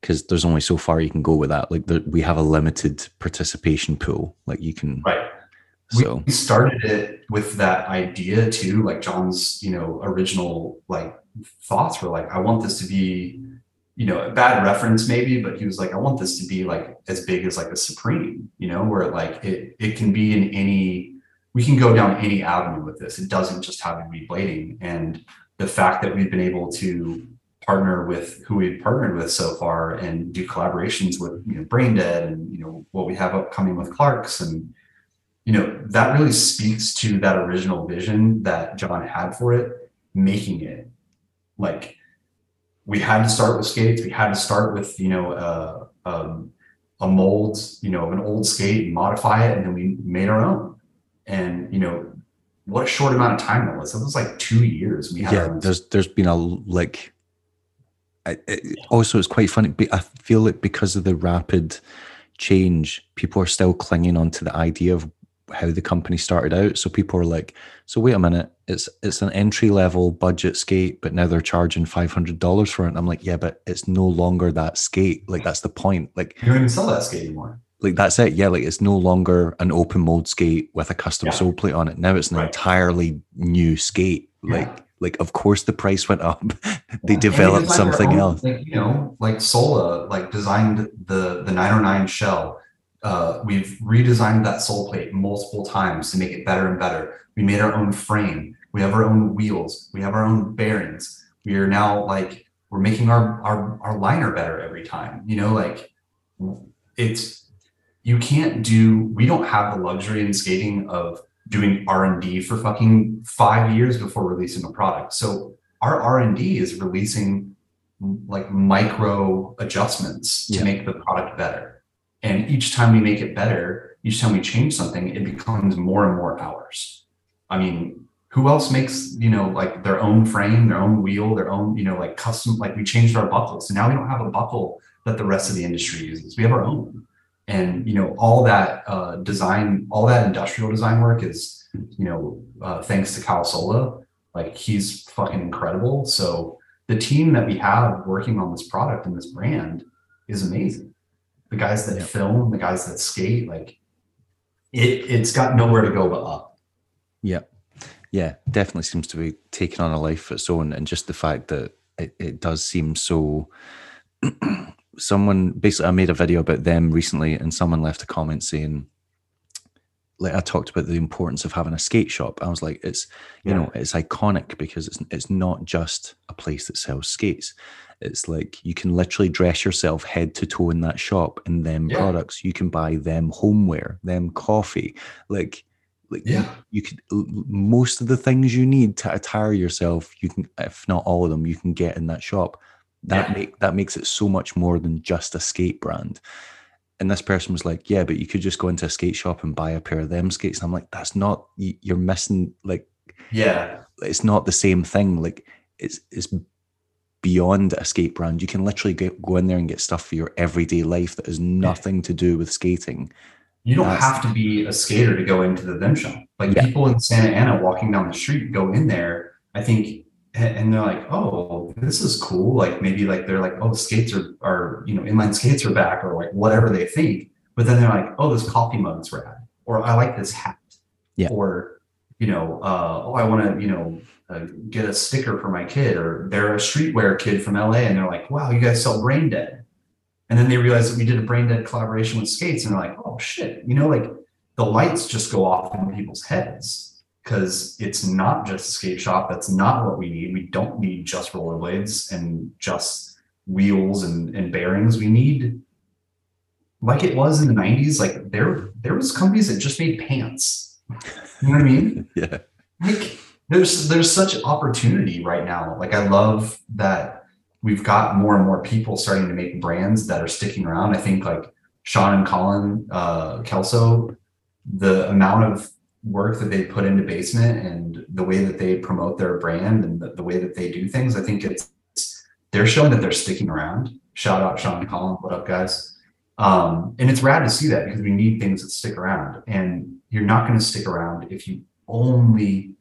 because there's only so far you can go with that. Like the, we have a limited participation pool. Like you can right. So we started it with that idea too. Like John's, you know, original like thoughts were like, I want this to be, you know, a bad reference maybe, but he was like, I want this to be like as big as like a Supreme, you know, where like it it can be in any we can go down any avenue with this. It doesn't just have to be blading. And the fact that we've been able to partner with who we've partnered with so far and do collaborations with you know and you know what we have upcoming with Clarks and you know that really speaks to that original vision that john had for it making it. Like we had to start with skates. We had to start with you know uh, um, a mold you know of an old skate and modify it and then we made our own. And you know what a short amount of time that was. It was like two years. We had yeah, there's there's been a like also it's quite funny i feel like because of the rapid change people are still clinging on to the idea of how the company started out so people are like so wait a minute it's it's an entry level budget skate but now they're charging $500 for it and i'm like yeah but it's no longer that skate like that's the point like you don't even sell that skate anymore like that's it. Yeah like it's no longer an open mold skate with a custom yeah. sole plate on it. Now it's an right. entirely new skate. Yeah. like like of course the price went up. They developed something else. like, you know like sola like designed the the 909 shell. Uh, we've redesigned that sole plate multiple times to make it better and better. We made our own frame. We have our own wheels. We have our own bearings. We are now like we're making our our, our liner better every time. You know like it's you can't do we don't have the luxury in skating of doing r&d for fucking five years before releasing a product. So our r&d is releasing like micro adjustments to yeah. make the product better. And each time we make it better each time we change something it becomes more and more ours i mean who else makes you know like their own frame their own wheel their own you know like custom like we changed our buckle so now we don't have a buckle that the rest of the industry uses. We have our own and you know all that uh, design all that industrial design work is you know uh, thanks to Cal Sola. Like he's fucking incredible. So the team that we have working on this product and this brand is amazing. The guys that yeah. film the guys that skate like it it's got nowhere to go but up. Yeah. Yeah definitely seems to be taking on a life of its own. And just the fact that it, it does seem so someone basically I made a video about them recently, and someone left a comment saying, like I talked about the importance of having a skate shop. I was like, it's you yeah. know, it's iconic because it's it's not just a place that sells skates. It's like you can literally dress yourself head to toe in that shop and them yeah. products. You can buy them homeware, them coffee, like like yeah. you, you could most of the things you need to attire yourself. You can, if not all of them, you can get in that shop that yeah. make that makes it so much more than just a skate brand. And this person was like yeah but you could just go into a skate shop and buy a pair of them skates. And i'm like that's not you're missing like yeah. it's not the same thing. Like it's it's beyond a skate brand. You can literally get, go in there and get stuff for your everyday life that has nothing yeah. to do with skating. You don't that's, have to be a skater to go into the them shop. Like yeah. people in santa ana walking down the street go in there i think and they're like, oh, this is cool. Like maybe like they're like, oh, skates are are you know inline skates are back or like whatever they think. But then they're like, oh, this coffee mug's rad, or I like this hat, yeah, or you know, uh, oh, I want to you know uh, get a sticker for my kid, or they're a streetwear kid from LA, and they're like, wow, you guys sell Brain Dead, and then they realize that we did a Brain Dead collaboration with skates, and they're like, oh shit, you know, like the lights just go off in people's heads because it's not just a skate shop. That's not what we need. We don't need just rollerblades and just wheels and, and bearings. We need, like it was in the 90s, like there there was companies that just made pants. You know what I mean? yeah. Like there's there's such opportunity right now. Like I love that we've got more and more people starting to make brands that are sticking around. I think like Sean and Colin uh, Kelso, the amount of work that they put into basement and the way that they promote their brand and the, the way that they do things, I think it's, they're showing that they're sticking around. Shout out Sean Collins, what up, guys? Um, and it's rad to see that because we need things that stick around. And you're not going to stick around if you only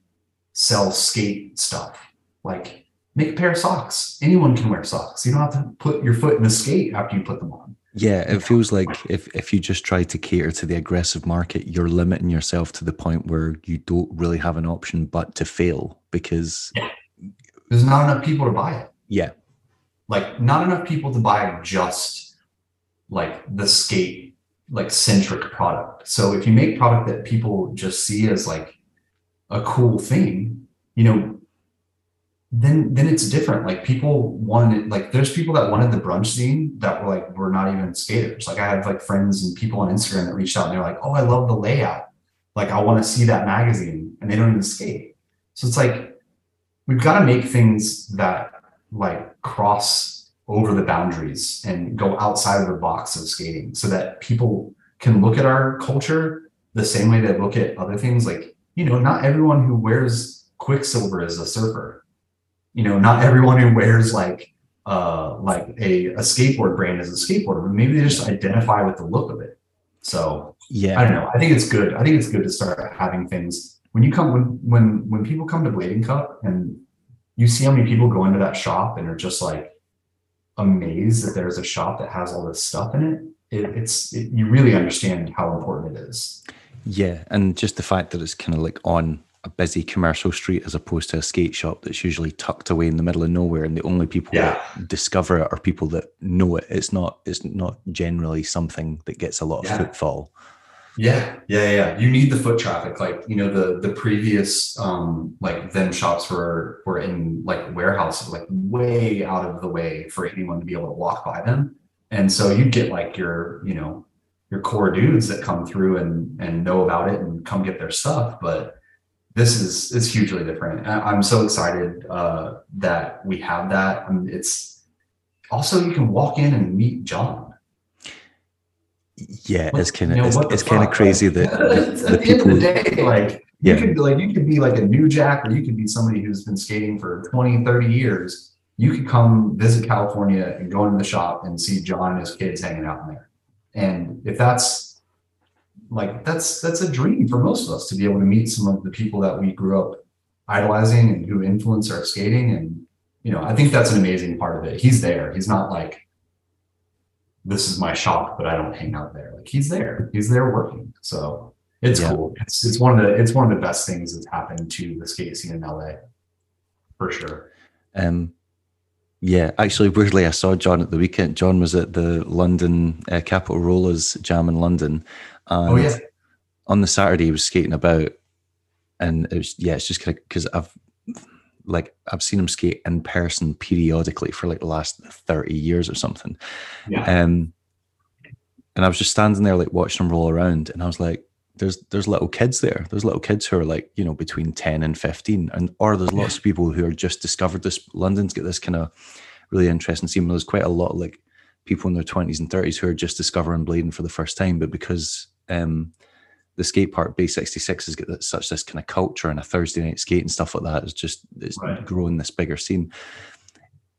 sell skate stuff. Like make a pair of socks. Anyone can wear socks. You don't have to put your foot in a skate after you put them on. Yeah, it feels like if, if you just try to cater to the aggressive market, you're limiting yourself to the point where you don't really have an option but to fail because yeah. there's not enough people to buy it. Yeah. Like not enough people to buy just like the skate like centric product. So if you make product that people just see as like a cool thing, you know, then then it's different. Like people wanted, like there's people that wanted the brunch scene that were like were not even skaters. Like I have like friends and people on Instagram that reached out and they're like, oh, I love the layout. Like I want to see that magazine, and they don't even skate. So it's like we've got to make things that like cross over the boundaries and go outside of the box of skating, so that people can look at our culture the same way they look at other things. Like you know, not everyone who wears Quiksilver is a surfer you know, not everyone who wears like uh like a, a skateboard brand is a skateboarder, but maybe they just identify with the look of it. So yeah, I don't know. I think it's good. I think it's good to start having things when you come when when when people come to Blading Cup and you see how many people go into that shop and are just like amazed that there's a shop that has all this stuff in it. it it's it, you really understand how important it is. Yeah, and just the fact that it's kind of like on a busy commercial street as opposed to a skate shop that's usually tucked away in the middle of nowhere and the only people yeah. that discover it are people that know it. It's not it's not generally something that gets a lot of yeah. footfall. Yeah. Yeah yeah you need the foot traffic. Like you know the the previous um like them shops were were in like warehouses like way out of the way for anyone to be able to walk by them. And so you get like your you know your core dudes that come through and and know about it and come get their stuff but this is is hugely different. I'm so excited uh, that we have that. I mean, it's also you can walk in and meet John. Yeah, it's kind of you know, it's, it's kind of crazy like, that the, the people. The day, like yeah. you could like you could be like a new jack or you could be somebody who's been skating for 20 30 years you could come visit california and go into the shop and see john and his kids hanging out in there and if that's like that's that's a dream for most of us to be able to meet some of the people that we grew up idolizing and who influence our skating. And you know i think that's an amazing part of it. He's there. He's not like this is my shop but i don't hang out there. Like he's there. He's there working. So it's yeah. cool. It's it's one of the it's one of the best things that's happened to the skate scene in la for sure. Um yeah, actually, weirdly, I saw John at the weekend. John was at the London uh, Capital Rollers Jam in London, oh, yeah. on the Saturday, he was skating about, and it was yeah, it's just kind of because I've like I've seen him skate in person periodically for like the last thirty years or something. Yeah. Um, and I was just standing there like watching him roll around, and I was like, "There's there's little kids there. There's little kids who are like you know between ten and fifteen, and or there's lots of people who are just discovered this. London's got this kind of really interesting scene. There's quite a lot of like people in their 20s and 30s who are just discovering blading for the first time but because um, the skate park Bay 66 has got such this kind of culture and a Thursday night skate and stuff like that. It's just it's right. growing this bigger scene.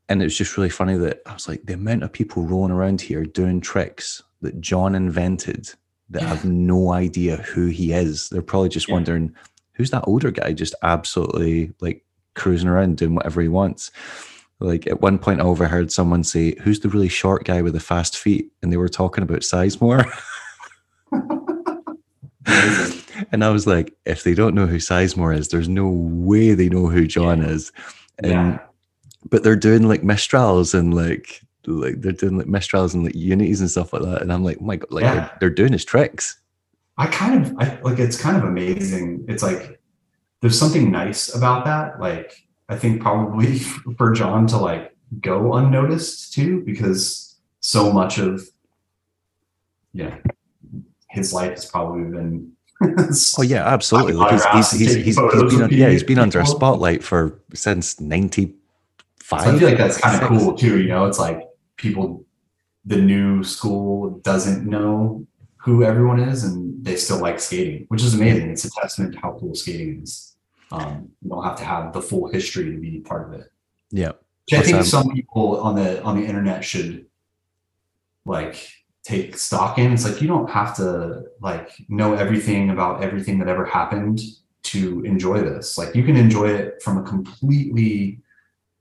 And it was just really funny that I was like, the amount of people rolling around here doing tricks that John invented that yeah. have no idea who he is. They're probably just yeah. wondering, who's that older guy just absolutely like cruising around doing whatever he wants. Like at one point, I overheard someone say, "Who's the really short guy with the fast feet?" And they were talking about Sizemore. and I was like, if they don't know who Sizemore is, there's no way they know who John is. And yeah. but they're doing like Mistrials and like like they're doing like Mistrials and like unities and stuff like that. And I'm like, oh my god, like yeah. they're, they're doing his tricks. I kind of I, like it's kind of amazing. It's like there's something nice about that. Like I think probably for John to like go unnoticed too, because so much of yeah his life has probably been oh yeah absolutely. Like he's, he's, he's, he's, been yeah he's been under a spotlight for since 95 so i feel like that's kind of cool too you know? It's like people the new school doesn't know who everyone is and they still like skating which is amazing. It's a testament to how cool skating is. Um, you don't have to have the full history to be part of it. Yeah. Which i think um, some people on the on the internet should like take stock in. It's like you don't have to like know everything about everything that ever happened to enjoy this. Like you can enjoy it from a completely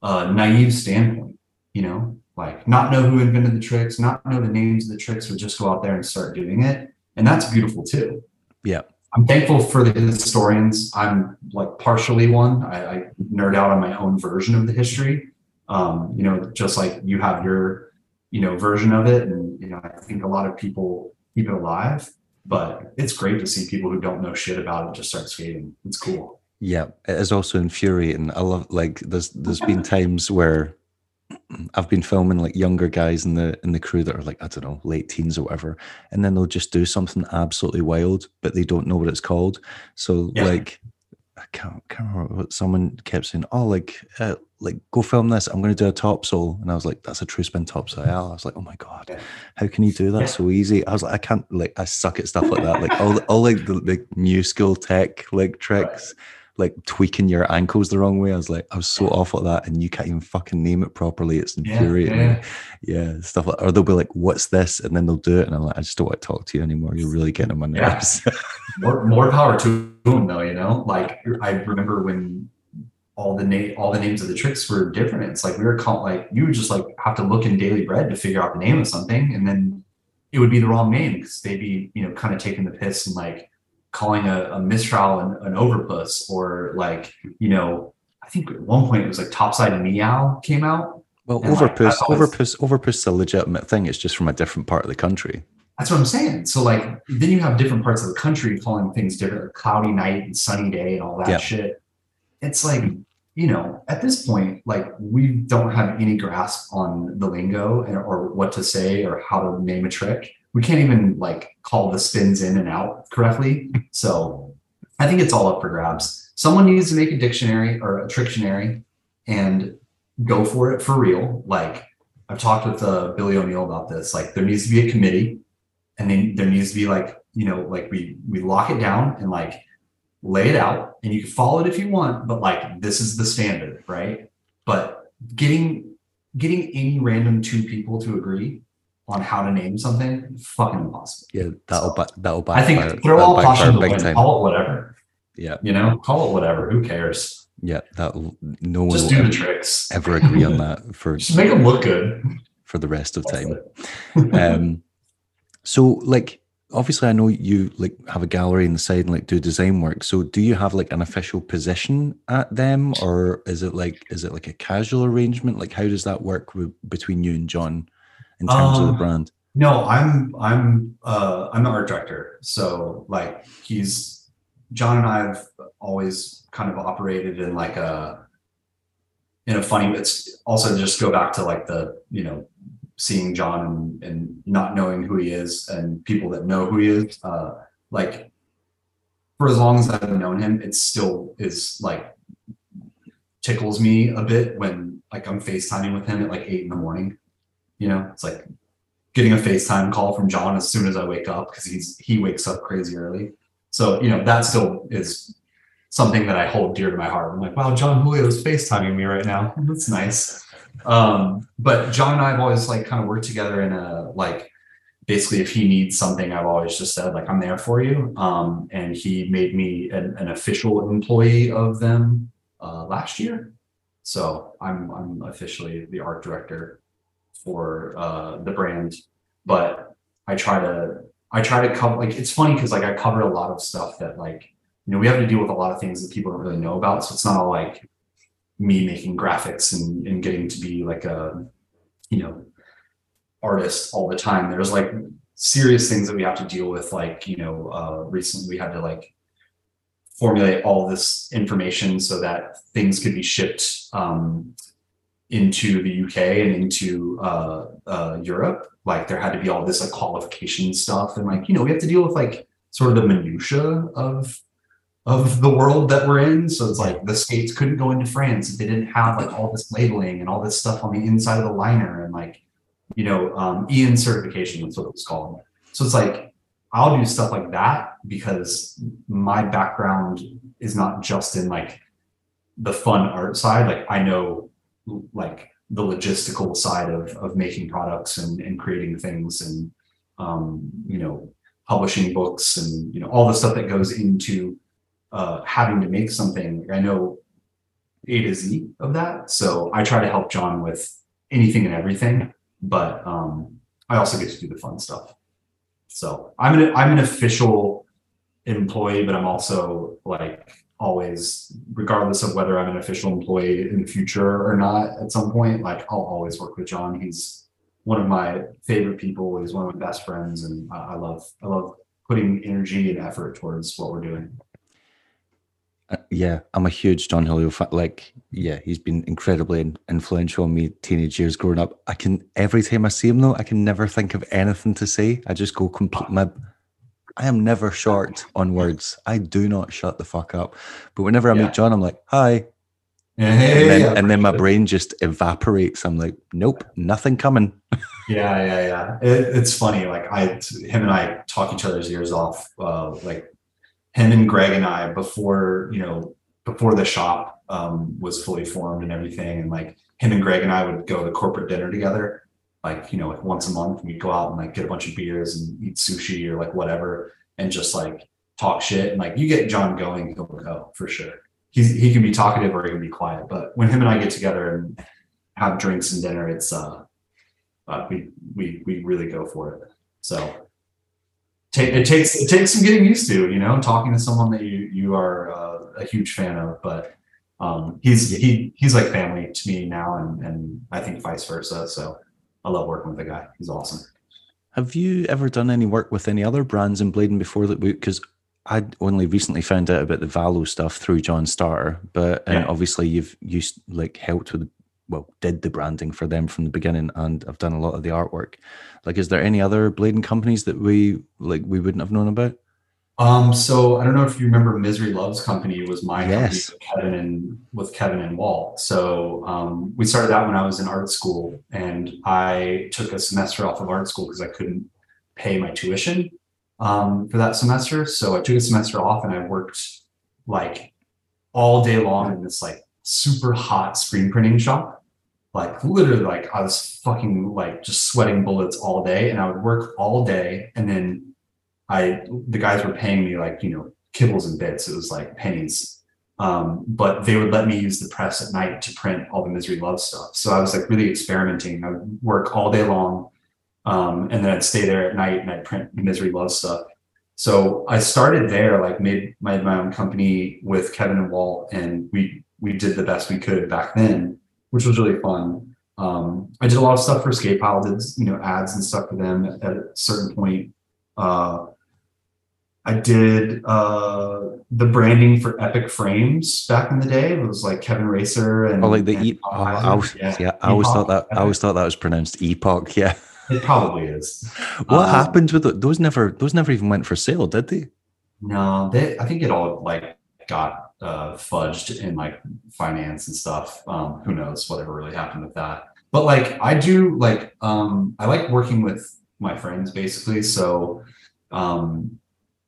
uh, naive standpoint. You know, like not know who invented the tricks, not know the names of the tricks, but just go out there and start doing it, and that's beautiful too. Yeah. I'm thankful for the historians. I'm like partially one. I, I nerd out on my own version of the history. Um, you know, just like you have your, you know, version of it, and you know, I think a lot of people keep it alive. But it's great to see people who don't know shit about it just start skating. It's cool. Yeah, it is also infuriating. I love like there's there's been times where I've been filming like younger guys in the in the crew that are like I don't know late teens or whatever, and then they'll just do something absolutely wild, but they don't know what it's called. So yeah. like I can't, can't remember what someone kept saying. Oh, like uh, like go film this. I'm going to do a topsoul, and I was like, that's a true spin topsoul. I was like, oh my god, how can you do that yeah. so easy? I was like, I can't like I suck at stuff like that. Like all all like the, the new school tech like tricks. Right like tweaking your ankles the wrong way. I was like, I was so awful at that, and you can't even fucking name it properly. It's infuriating. Yeah, yeah. yeah stuff like, or they'll be like, "What's this?" and then they'll do it, and I'm like, I just don't want to talk to you anymore. You're really getting on my nerves. Yeah. more, more power to them, though. You know, like I remember when all the name, all the names of the tricks were different. It's like we were called like you would just like have to look in Daily Bread to figure out the name of something, and then it would be the wrong name because they'd be you know kind of taking the piss and like calling a, a mistrial an, an overpuss or like you know i think at one point it was like topside meow came out. Well overpuss like, overpuss overpuss is a legitimate thing. It's just from a different part of the country. That's what i'm saying. So like then you have different parts of the country calling things different like cloudy night and sunny day and all that yep. shit. It's like you know at this point like we don't have any grasp on the lingo or what to say or how to name a trick we can't even like call the spins in and out correctly. So I think it's all up for grabs. Someone needs to make a dictionary or a trictionary and go for it for real. Like I've talked with uh, Billy O'Neill about this. Like there needs to be a committee, and then there needs to be like you know like we we lock it down and like lay it out, and you can follow it if you want. But like this is the standard, right? But getting getting any random two people to agree on how to name something, fucking impossible. Yeah, that'll so, that'll back. I think throw all caution to the wind. Call it whatever. Yeah, you know, call it whatever. Who cares? Yeah, that no one just do the tricks. Ever agree on that for just make them look good for the rest of time. um, so like obviously I know you like have a gallery in the side and like do design work. So do you have like an official position at them or is it like is it like a casual arrangement? Like how does that work with, between you and John? In terms um, of the um, brand? No, I'm I'm uh, I'm the art director. So like he's John and I have always kind of operated in like a in a funny. It's also just go back to like the you know seeing John and, and not knowing who he is and people that know who he is. Uh, like for as long as I've known him, it still is like tickles me a bit when like I'm FaceTiming with him at like eight in the morning you know, it's like getting a FaceTime call from John as soon as I wake up because he's he wakes up crazy early. So, you know, that still is something that I hold dear to my heart. I'm like, wow, Jon Julio is FaceTiming me right now. That's nice. Um, but John and I have always like kind of worked together in a like basically if he needs something, I've always just said, like, I'm there for you. Um, and he made me an, an official employee of them uh, last year. So I'm I'm officially the art director for uh, the brand, but I try to I try to cover like it's funny because like I cover a lot of stuff that like you know we have to deal with a lot of things that people don't really know about. So it's not all like me making graphics and, and getting to be like a you know artist all the time. There's like serious things that we have to deal with. Like you know uh, recently we had to like formulate all this information so that things could be shipped um, into the UK and into uh, uh, Europe, like there had to be all this like qualification stuff, and like you know we have to deal with like sort of the minutia of of the world that we're in. So it's like the skates couldn't go into France if they didn't have like all this labeling and all this stuff on the inside of the liner and like you know um, EN certification. That's what it was called. So it's like I'll do stuff like that because my background is not just in like the fun art side. Like I know like the logistical side of of making products and, and creating things and um, you know publishing books and you know all the stuff that goes into uh, having to make something. I know A to Z of that, so I try to help John with anything and everything, but um, I also get to do the fun stuff. So I'm an I'm an official employee, but I'm also like always, regardless of whether I'm an official employee in the future or not, at some point, like I'll always work with John. He's one of my favorite people. He's one of my best friends, and I, love I love putting energy and effort towards what we're doing. Uh, yeah, I'm a huge Jon Julio fan. Like, yeah, he's been incredibly influential on me teenage years growing up. I can every time I see him though, I can never think of anything to say. I just go complete. My, I am never short on words. I do not shut the fuck up. But whenever I yeah. meet John, I'm like, hi. Yeah, and, then, yeah, and then my brain just evaporates. I'm like, nope, nothing coming. yeah, yeah, yeah. It, it's funny. Like I, him and I talk each other's ears off. Uh, like him and Greg and I before you know before the shop um, was fully formed and everything, and like him and Greg and I would go to corporate dinner together, like you know like once a month. We'd go out and like get a bunch of beers and eat sushi or like whatever, and just like talk shit. And like you get Jon going, he'll go for sure. He's he can be talkative or he can be quiet, but when him and I get together and have drinks and dinner, it's uh, uh we we we really go for it. So it takes it takes some getting used to, you know, talking to someone that you you are uh, a huge fan of. But um, he's he he's like family to me now, and and I think vice versa. So I love working with the guy. He's awesome. Have you ever done any work with any other brands in blading before that? Because I only recently found out about the Valo stuff through Jon Starter, but and obviously you've used like helped with well did the branding for them from the beginning and i've done a lot of the artwork like is there any other blading companies that we like we wouldn't have known about um so i don't know if you remember misery loves company was my yes. company with kevin and with kevin and walt. So um, we started out when i was in art school and i took a semester off of art school because i couldn't pay my tuition um, for that semester. So i took a semester off and i worked like all day long in this like super hot screen printing shop. Like literally like I was fucking like just sweating bullets all day and I would work all day and then I the guys were paying me like, you know, kibbles and bits. It was like pennies. Um, but they would let me use the press at night to print all the misery love stuff. So I was like really experimenting. I would work all day long. Um, and then I'd stay there at night and I'd print misery love stuff. So I started there, like made my, my own company with Kevin and Walt, and we we did the best we could back then which was really fun. Um, I did a lot of stuff for Skate Pile, did you know ads and stuff for them at, at a certain point. Uh, I did uh, the branding for Epic Frames back in the day. It was like Kevin Racer and oh, like the e- oh, I was, yeah, yeah I always thought that I always thought that was pronounced Epoch. Yeah, it probably is. what um, happened with it? Those never those never even went for sale, did they? No, they. I think it all like got uh, fudged in like finance and stuff. Um, who knows whatever really happened with that. But like I do like um, I like working with my friends basically. So um,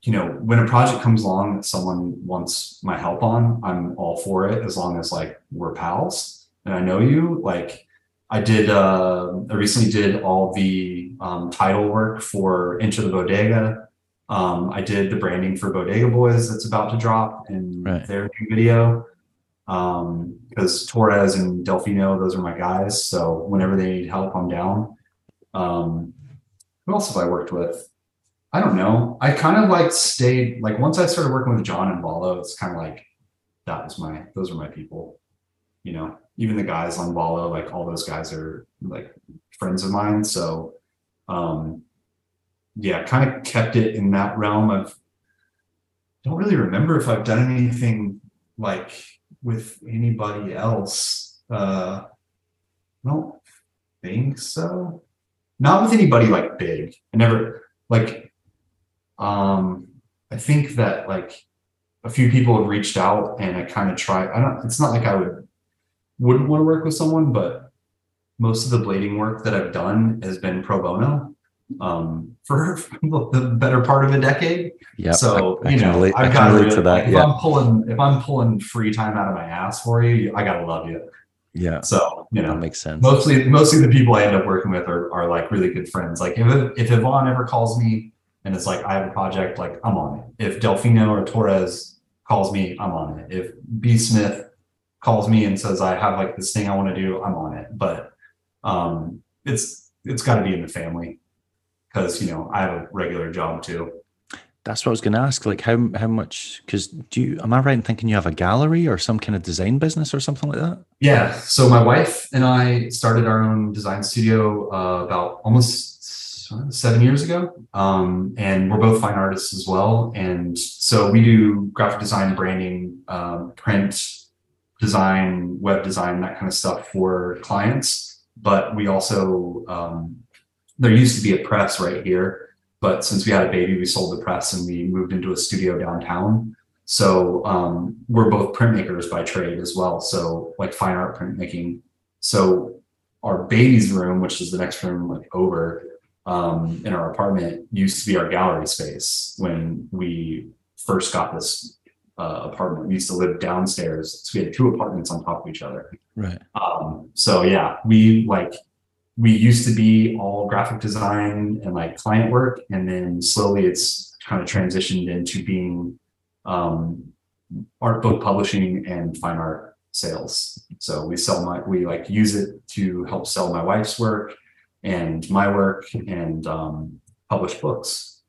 you know when a project comes along that someone wants my help on, I'm all for it as long as like we're pals and I know you. Like I did uh, I recently did all the um, title work for Into the Bodega um, I did the branding for Bodega Boys that's about to drop in right. their new video. Um, because Torres and Delfino, those are my guys. So whenever they need help, I'm down. Um, who else have I worked with? I don't know. I kind of like stayed like once I started working with Jon and Valo, it's kind of like that was my those are my people. You know, even the guys on Valo, like all those guys are like friends of mine. So um yeah, kind of kept it in that realm of don't really remember if I've done anything like with anybody else. Uh I don't think so. Not with anybody like big. I never like um I think that like a few people have reached out and I kind of try I don't it's not like I would wouldn't want to work with someone, but most of the blading work that I've done has been pro bono um, for the better part of a decade. Yeah. So I, I you know, relate, I've got to that. Like, if. I'm pulling if I'm pulling free time out of my ass for you, I gotta love you. Yeah. So you know, that makes sense. Mostly, mostly the people I end up working with are, are like really good friends. Like if if Yvon ever calls me and it's like I have a project, like I'm on it. If Delfino or Torres calls me, I'm on it. If B Smith calls me and says I have like this thing I want to do, I'm on it. But um, it's it's got to be in the family because you know I have a regular job too. That's what I was going to ask. Like, how how much? Because do you? Am I right in thinking you have a gallery or some kind of design business or something like that? Yeah. So my wife and I started our own design studio uh, about almost seven years ago, um, and we're both fine artists as well. And so we do graphic design, branding, um, print design, web design, that kind of stuff for clients. But we also um, there used to be a press right here but since we had a baby, we sold the press and we moved into a studio downtown. So um, we're both printmakers by trade as well. So like fine art printmaking. So our baby's room, which is the next room like over um, in our apartment, used to be our gallery space when we first got this uh, apartment. We used to live downstairs, so we had two apartments on top of each other. Right. Um, so yeah, we like we used to be all graphic design and like client work and then slowly it's kind of transitioned into being um, art book publishing and fine art sales so we sell my we like use it to help sell my wife's work and my work and um, publish books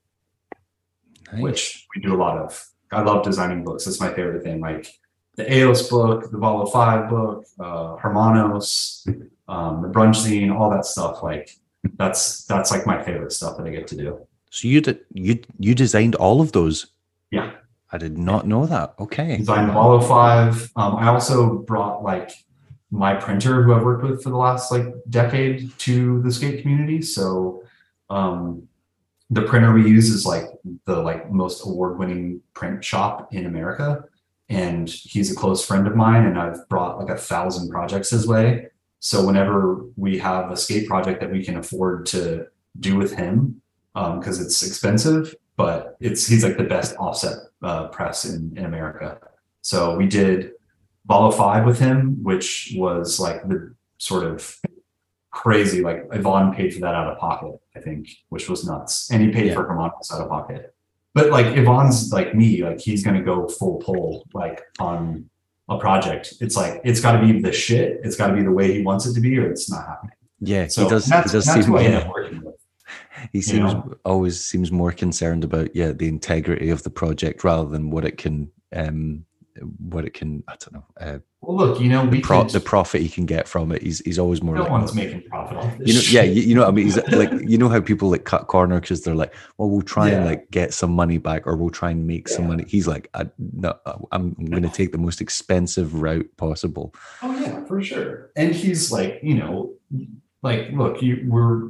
nice. which we do a lot of i love designing books that's my favorite thing like the eos book the Valo 5 book uh, hermanos um, the brunch scene, all that stuff. Like that's that's like my favorite stuff that I get to do. So you did you you designed all of those? Yeah. I did not know that. Okay. Designed Valo 5. Um, I also brought like my printer who I've worked with for the last like decade to the skate community. So um, the printer we use is like the like most award-winning print shop in America. And he's a close friend of mine, and I've brought like a thousand projects his way. So whenever we have a skate project that we can afford to do with him, because um, it's expensive, but it's he's like the best offset uh, press in, in America. So we did Valo 5 with him, which was like the sort of crazy, like Yvon paid for that out of pocket, I think, which was nuts. And he paid yeah. for Hermanos out of pocket. But like Yvon's like me, like he's gonna go full pull like on a project, it's like it's got to be the shit. It's got to be the way he wants it to be, or it's not happening. Yeah, so he does. That's, he does that's seem, yeah. He seems you know? always seems more concerned about yeah the integrity of the project rather than what it can um what it can I don't know. Uh, well, look, you know, the, pro- the profit he can get from it. He's he's always more. No like, one's making profit off this. You know, yeah, you, you, know what I mean. He's like, you know how people like cut corner because they're like, well, we'll try yeah. and like get some money back, or we'll try and make yeah. some money. He's like, I, no, I'm going to take the most expensive route possible. Oh yeah, for sure. And he's like, you know, like, look, you we're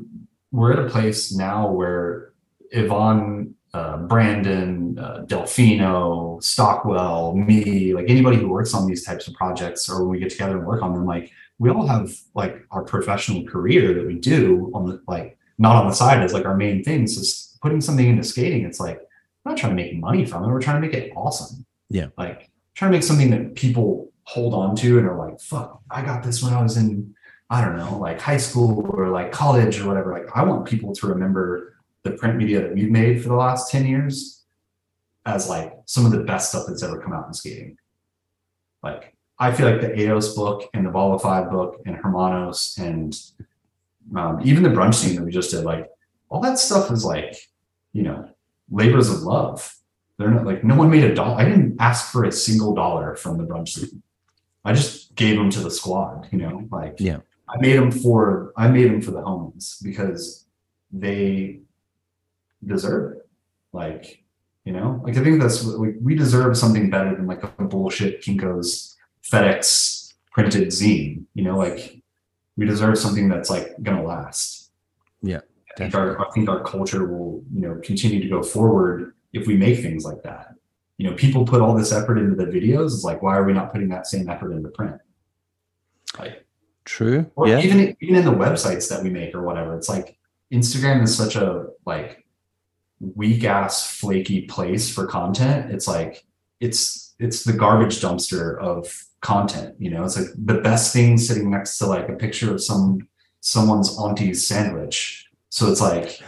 we're at a place now where Yvon uh, Brandon, uh, Delfino, Stockwell, me, like anybody who works on these types of projects, or when we get together and work on them, like we all have like our professional career that we do on the like not on the side as like our main thing. Is putting something into skating. It's like we're not trying to make money from it. We're trying to make it awesome. Yeah, like trying to make something that people hold on to and are like, "Fuck, I got this when I was in." I don't know, like high school or like college or whatever. Like, I want people to remember the print media that we've made for the last 10 years as like some of the best stuff that's ever come out in skating. Like I feel like the EOS book and the Valo 5 book and Hermanos and um, even the brunch scene that we just did, like all that stuff is like, you know, labors of love. They're not like no one made a dollar. I didn't ask for a single dollar from the brunch scene. I just gave them to the squad, you know, like yeah. I made them for I made them for the homies because they deserve it. Like, you know, like I think that's like we deserve something better than like a bullshit Kinko's FedEx printed zine. You know, like we deserve something that's like gonna last. Yeah. I think, our, I think our culture will, you know, continue to go forward if we make things like that. You know, people put all this effort into the videos. It's like, why are we not putting that same effort into print? Like, true. Or yeah. even even in the websites that we make or whatever. It's like Instagram is such a like weak ass flaky place for content it's like it's it's the garbage dumpster of content you know? It's like the best thing sitting next to like a picture of some someone's auntie's sandwich. So it's like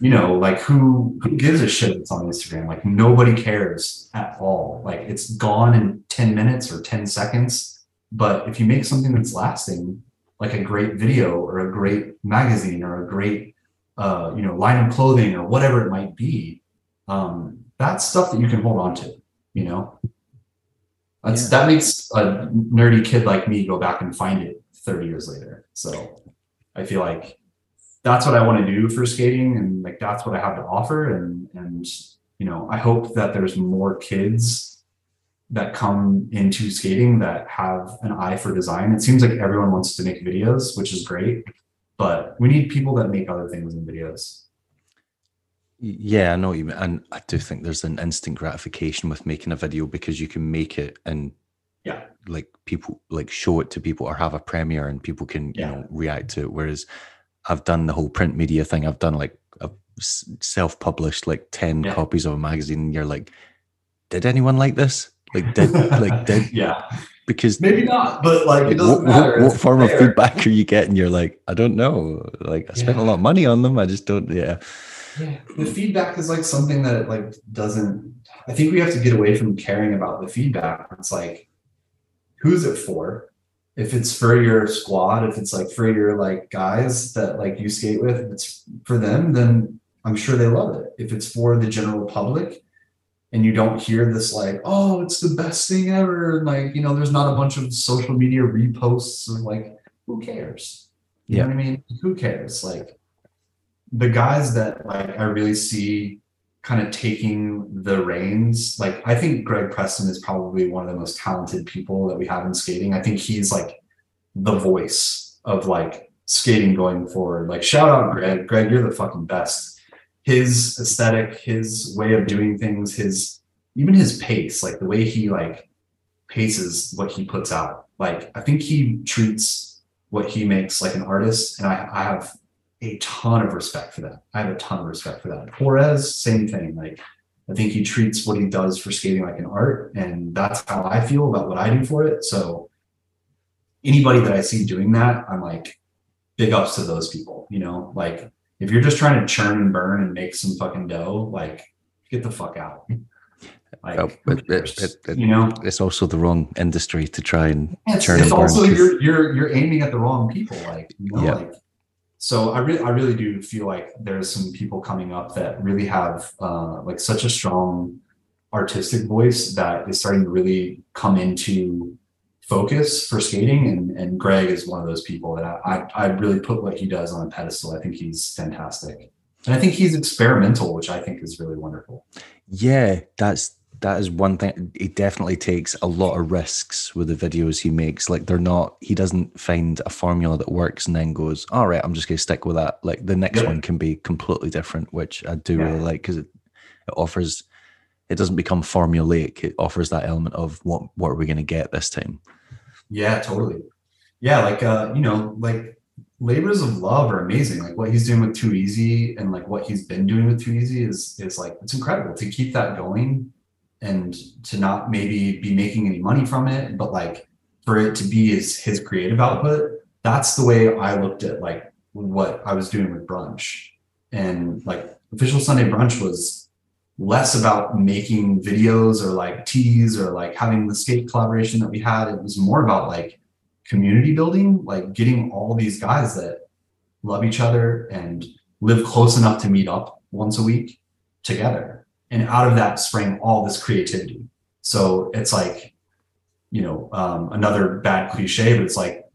you know like who who gives a shit it's on instagram? Like nobody cares at all. Like it's gone in 10 minutes or 10 seconds. But if you make something that's lasting like a great video or a great magazine or a great uh, you know, line of clothing or whatever it might be, um, that's stuff that you can hold on to, you know? That's, yeah. That makes a nerdy kid like me go back and find it 30 years later. So I feel like that's what I want to do for skating and like that's what I have to offer. And and you know, I hope that there's more kids that come into skating that have an eye for design. It seems like everyone wants to make videos, which is great, but we need people that make other things in videos. Yeah, I know you mean. And I do think there's an instant gratification with making a video because you can make it and yeah, like people like show it to people or have a premiere and people can, yeah. you know, react to it. Whereas I've done the whole print media thing. I've done like a self-published like 10 yeah. copies of a magazine and you're like, did anyone like this? Like did like did yeah. Because maybe not, but like it doesn't what, matter. What, what form of feedback are you getting? You're like, I don't know. Like I spent yeah. a lot of money on them. I just don't yeah yeah the feedback is like something that like doesn't i think we have to get away from caring about the feedback it's like who's it for if it's for your squad if it's like for your like guys that like you skate with if it's for them then i'm sure they love it if it's for the general public and you don't hear this like oh it's the best thing ever and like you know there's not a bunch of social media reposts of like who cares you yeah. know what i mean who cares like the guys that like I really see kind of taking the reins, like I think Greg Preston is probably one of the most talented people that we have in skating. I think he's like the voice of like skating going forward. Like shout out Greg. Greg, you're the fucking best. His aesthetic, his way of doing things, his even his pace, like the way he like paces what he puts out. Like I think he treats what he makes like an artist. And I, I have a ton of respect for that. I have a ton of respect for that. Torres, same thing. Like I think he treats what he does for skating like an art, and that's how I feel about what I do for it. So anybody that I see doing that, I'm like, big ups to those people. You know, like if you're just trying to churn and burn and make some fucking dough, like get the fuck out. Like, it, it, it, you know, it's also the wrong industry to try and it's, churn. It's also you're you're you're aiming at the wrong people. Like, you know, like so I really, I really do feel like there's some people coming up that really have uh, like such a strong artistic voice that is starting to really come into focus for skating. And, and Greg is one of those people that I, I, I really put what he does on a pedestal. I think he's fantastic. And I think he's experimental, which I think is really wonderful. Yeah, that's that is one thing he definitely takes a lot of risks with the videos he makes like they're not he doesn't find a formula that works and then goes all right i'm just going to stick with that like the next yeah. one can be completely different which i do yeah. really like because it, it offers it doesn't become formulaic it offers that element of what what are we going to get this time yeah totally yeah like uh you know like labors of love are amazing like what he's doing with too easy and like what he's been doing with too easy is is like it's incredible to keep that going and to not maybe be making any money from it, but like for it to be his his creative output. That's the way I looked at like what I was doing with brunch. And like official Sunday brunch was less about making videos or like teas or like having the skate collaboration that we had. It was more about like community building, like getting all these guys that love each other and live close enough to meet up once a week together. And out of that sprang all this creativity. So it's like you know um, another bad cliche but it's like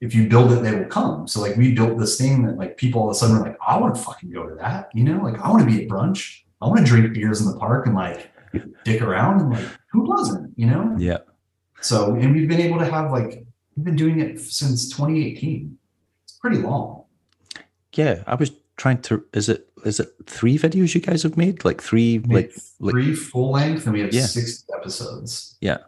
if you build it they will come. So like we built this thing that like people all of a sudden are like i want to fucking go to that you know? Like i want to be at brunch i want to drink beers in the park and like dick around and like who doesn't you know? Yeah. So and we've been able to have like we've been doing it since 2018 it's pretty long. Yeah i was trying to is it is it three videos you guys have made? Like three like three like, full length and we have yeah. six episodes. Yeah.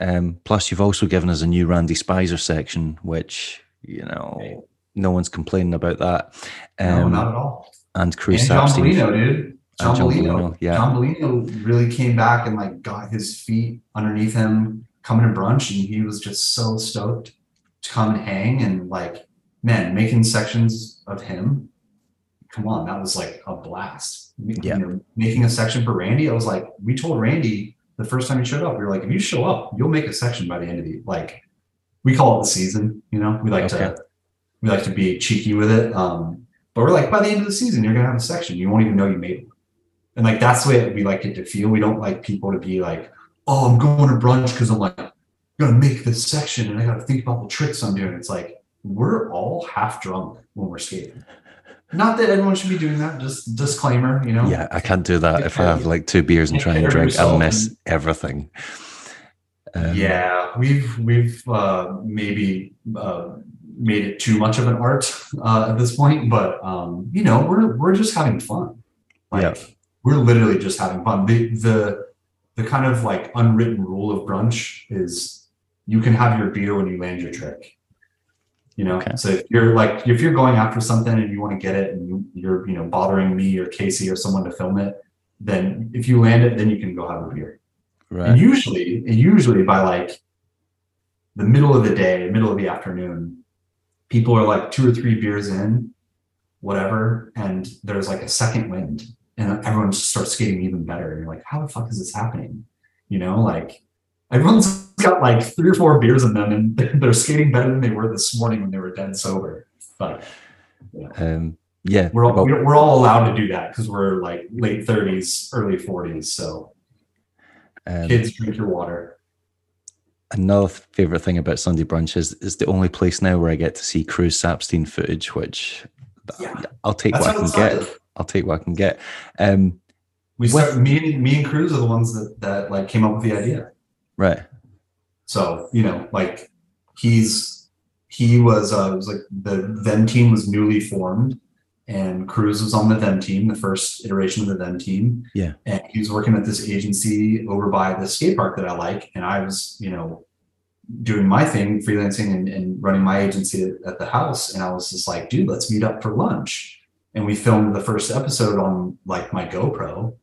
Um plus you've also given us a new randy spizer section which you know okay. no one's complaining about that. Um, no not at all. and Chris and John dude John, John Bellino, Bellino, yeah John Bellino really came back and like got his feet underneath him coming to brunch and he was just so stoked to come and hang and like man making sections of him come on, that was like a blast. Yeah. You know, making a section for Randy, I was like, we told Randy the first time he showed up, we were like, if you show up, you'll make a section by the end of the like. We call it the season, you know. We like okay. to we like to be cheeky with it. Um, but we're like, by the end of the season, you're gonna have a section. You won't even know you made it. And like that's the way we like it to feel. We don't like people to be like, oh, I'm going to brunch because I'm like gonna make this section and I gotta think about the tricks I'm doing. It's like we're all half drunk when we're skating. Not that anyone should be doing that. Just disclaimer, you know. Yeah, I can't do that. If I have like two beers and try and drink, I'll miss everything. Um, yeah, we've we've uh, maybe uh, made it too much of an art uh, at this point, but um, you know, we're we're just having fun. Like, yeah, we're literally just having fun. The the the kind of like unwritten rule of brunch is you can have your beer when you land your trick. You know, okay. so if you're like if you're going after something and you want to get it and you, you're you know bothering me or Casey or someone to film it, then if you land it, then you can go have a beer. Right. And usually, usually by like the middle of the day, middle of the afternoon, people are like two or three beers in, whatever, and there's like a second wind, and everyone just starts skating even better. And you're like, how the fuck is this happening? You know, like everyone's got like three or four beers in them and they're skating better than they were this morning when they were dead sober. But yeah, um, yeah we're all, well, we're all allowed to do that because we're like late 30s, early 40s. So um, kids drink your water. Another favorite thing about Sunday brunch is, is the only place now where I get to see Cruz Sapstein footage, which yeah, I'll take what I can get. I'll take what I can get. Um, we start, me and me and Cruz are the ones that that like came up with the idea. Right. So, you know, like he's he was uh was like the then team was newly formed and Cruz was on the then team, the first iteration of the then team. Yeah. And he was working at this agency over by the skate park that I like. And I was, you know, doing my thing, freelancing and, and running my agency at, at the house. And I was just like, dude, let's meet up for lunch. And we filmed the first episode on like my GoPro.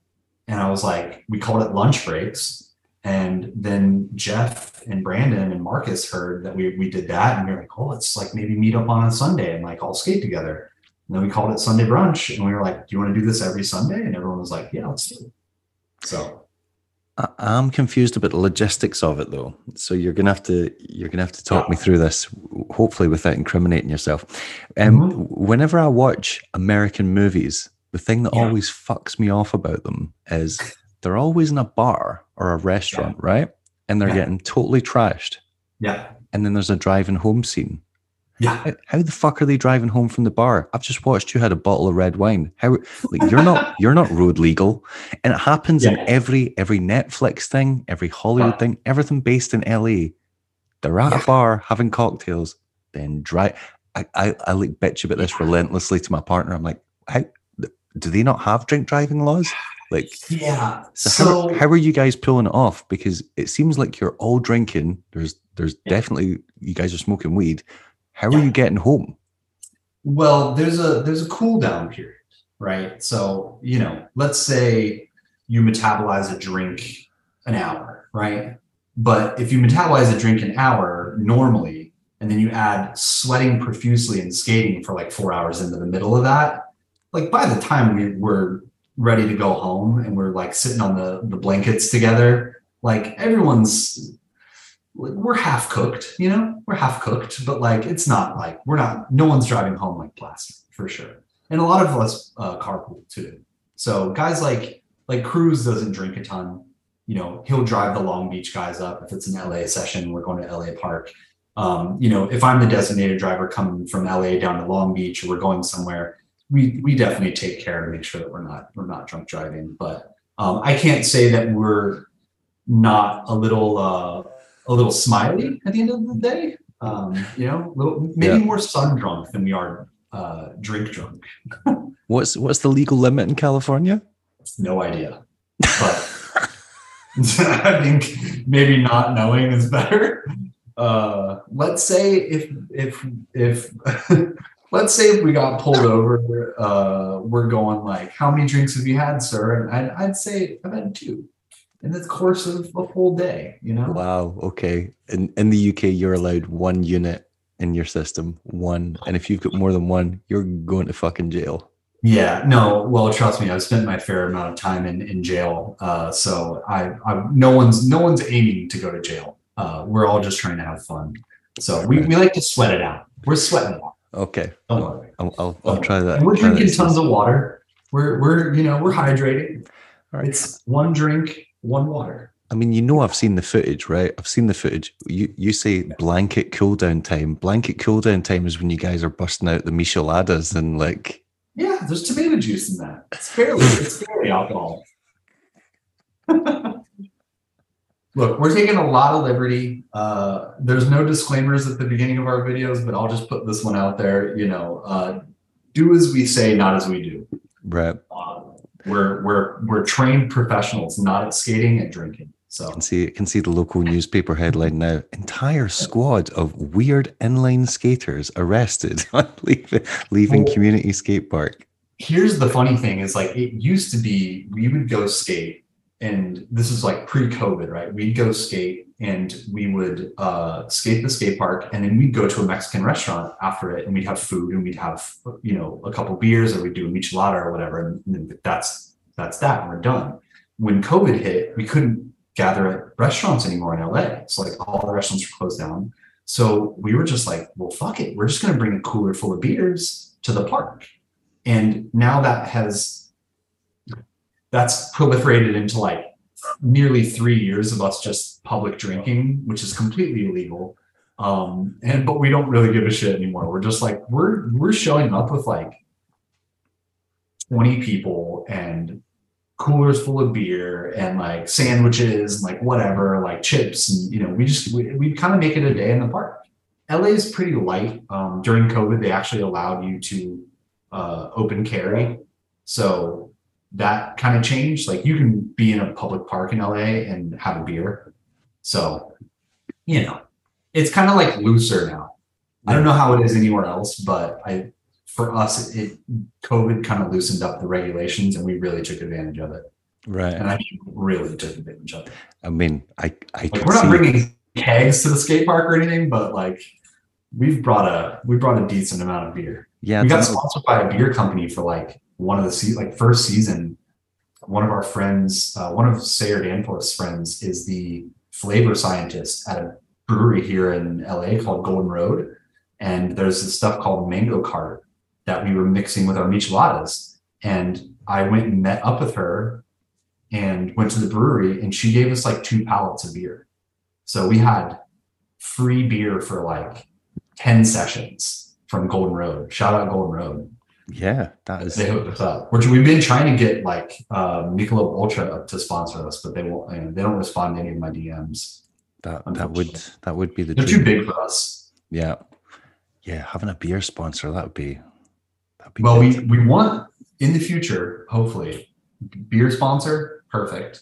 And I was like, we called it lunch breaks and then Jeff and Brandon and Marcus heard that we, we did that. And we were like, oh, let's like maybe meet up on a Sunday and like all skate together. And then we called it Sunday brunch. And we were like, do you want to do this every Sunday? And everyone was like, yeah, let's do it. So I'm confused about the logistics of it though. So you're gonna have to you're gonna have to talk me through this, hopefully without incriminating yourself. Um, mm-hmm. Whenever I watch American movies, the thing that yeah. always fucks me off about them is they're always in a bar or a restaurant, yeah. right? And they're yeah. getting totally trashed. Yeah. And then there's a driving home scene. Yeah. How, the fuck are they driving home from the bar? I've just watched you had a bottle of red wine. How like you're not you're not road legal. And it happens yeah. in every every Netflix thing, every Hollywood thing, everything based in LA. They're at a bar having cocktails, then drive. I, I, I like bitch about this relentlessly to my partner. I'm like, how do they not have drink driving laws? Like, yeah. So, so how, how, are you guys pulling it off? Because it seems like you're all drinking. There's there's yeah. definitely you guys are smoking weed. How yeah. are you getting home? Well, there's a there's a cool down period, right? So you know, let's say you metabolize a drink an hour, right? But if you metabolize a drink an hour normally, and then you add sweating profusely and skating for like four hours into the middle of that, like by the time we were ready to go home and we're like sitting on the the blankets together like everyone's we're half cooked you know? We're half cooked but like it's not like we're not no one's driving home like plastic for sure. And a lot of us uh, carpool too. So guys like like cruz doesn't drink a ton. You know he'll drive the long beach guys up. If it's an la session we're going to la park. Um, you know if i'm the designated driver coming from la down to long beach or we're going somewhere we we definitely take care to make sure that we're not we're not drunk driving. But um, I can't say that we're not a little uh, a little smiley at the end of the day. Um, you know, little, maybe yeah. more sun drunk than we are uh, drink drunk. what's what's the legal limit in California? No idea, but I think maybe not knowing is better. Uh, let's say if if if let's say if we got pulled over, uh, we're going like, how many drinks have you had, sir? And I'd, I'd say I've had two in the course of a whole day, you know? Wow. Okay. In, in the UK, you're allowed one unit in your system, one. And if you've got more than one, you're going to fucking jail. Yeah, no. Well, trust me, I've spent my fair amount of time in in jail. Uh, so I, I, no one's no one's aiming to go to jail. Uh, we're all just trying to have fun. So we, we like to sweat it out. We're sweating it out. Okay. Worry. I'll, I'll, I'll try that. And we're drinking tons of water. we're we're you know we're hydrating. All right. It's one drink, one water. I mean, you know, I've seen the footage, right? I've seen the footage. You you say blanket cool down time. Blanket cool down time is when you guys are busting out the micheladas and like. Yeah, there's tomato juice in that. It's fairly it's fairly alcohol. Look, we're taking a lot of liberty. Uh, there's no disclaimers at the beginning of our videos, but I'll just put this one out there. You know, uh, do as we say, not as we do. Right. Uh, we're we're we're trained professionals, not at skating and drinking. So can see can see the local newspaper headline now. Entire squad of weird inline skaters arrested leaving, leaving Well- community skate park. here's the funny thing is like it used to be we would go skate and this is like pre-covid right? We'd go skate and we would uh, skate the skate park and then we'd go to a mexican restaurant after it and we'd have food and we'd have you know a couple beers or we'd do a michelada or whatever. And that's that's that we're done. When covid hit we couldn't gather at restaurants anymore in la so like all the restaurants were closed down. So we were just like well fuck it. We're just going to bring a cooler full of beers to the park. And now that has that's proliferated into like nearly three years of us just public drinking which is completely illegal. Um and but we don't really give a shit anymore. We're just like we're we're showing up with like 20 people and coolers full of beer and like sandwiches and like whatever like chips and you know we just we, we kind of make it a day in the park. La is pretty light. Um during covid they actually allowed you to uh, open carry. So that kind of change. Like you can be in a public park in LA and have a beer. So, you know, it's kind of like looser now. I don't know how it is anywhere else, but I, for us, it COVID kind of loosened up the regulations and we really took advantage of it. Right. And I mean, really took advantage of it. I mean, I I Like we're not bringing kegs to the skate park or anything, but like we've brought a we brought a decent amount of beer yeah. We got sponsored by a beer company for like one of the se- like first season. One of our friends, uh, one of Sayer Danforth's friends, is the flavor scientist at a brewery here in LA called Golden Road, and there's this stuff called Mango Cart that we were mixing with our micheladas. And I went and met up with her, and went to the brewery, and she gave us like two pallets of beer. So we had free beer for like ten sessions from Golden Road. Shout out Golden Road. Yeah, that is. They hooked us up. Which we've been trying to get like uh, Michelob Ultra to sponsor us, but they won't. You know, they don't respond to any of my DMs. That that would that would be the They're dream. too big for us. Yeah, yeah. Having a beer sponsor that would be that'd be Well, good. we we want in the future, hopefully, beer sponsor, perfect.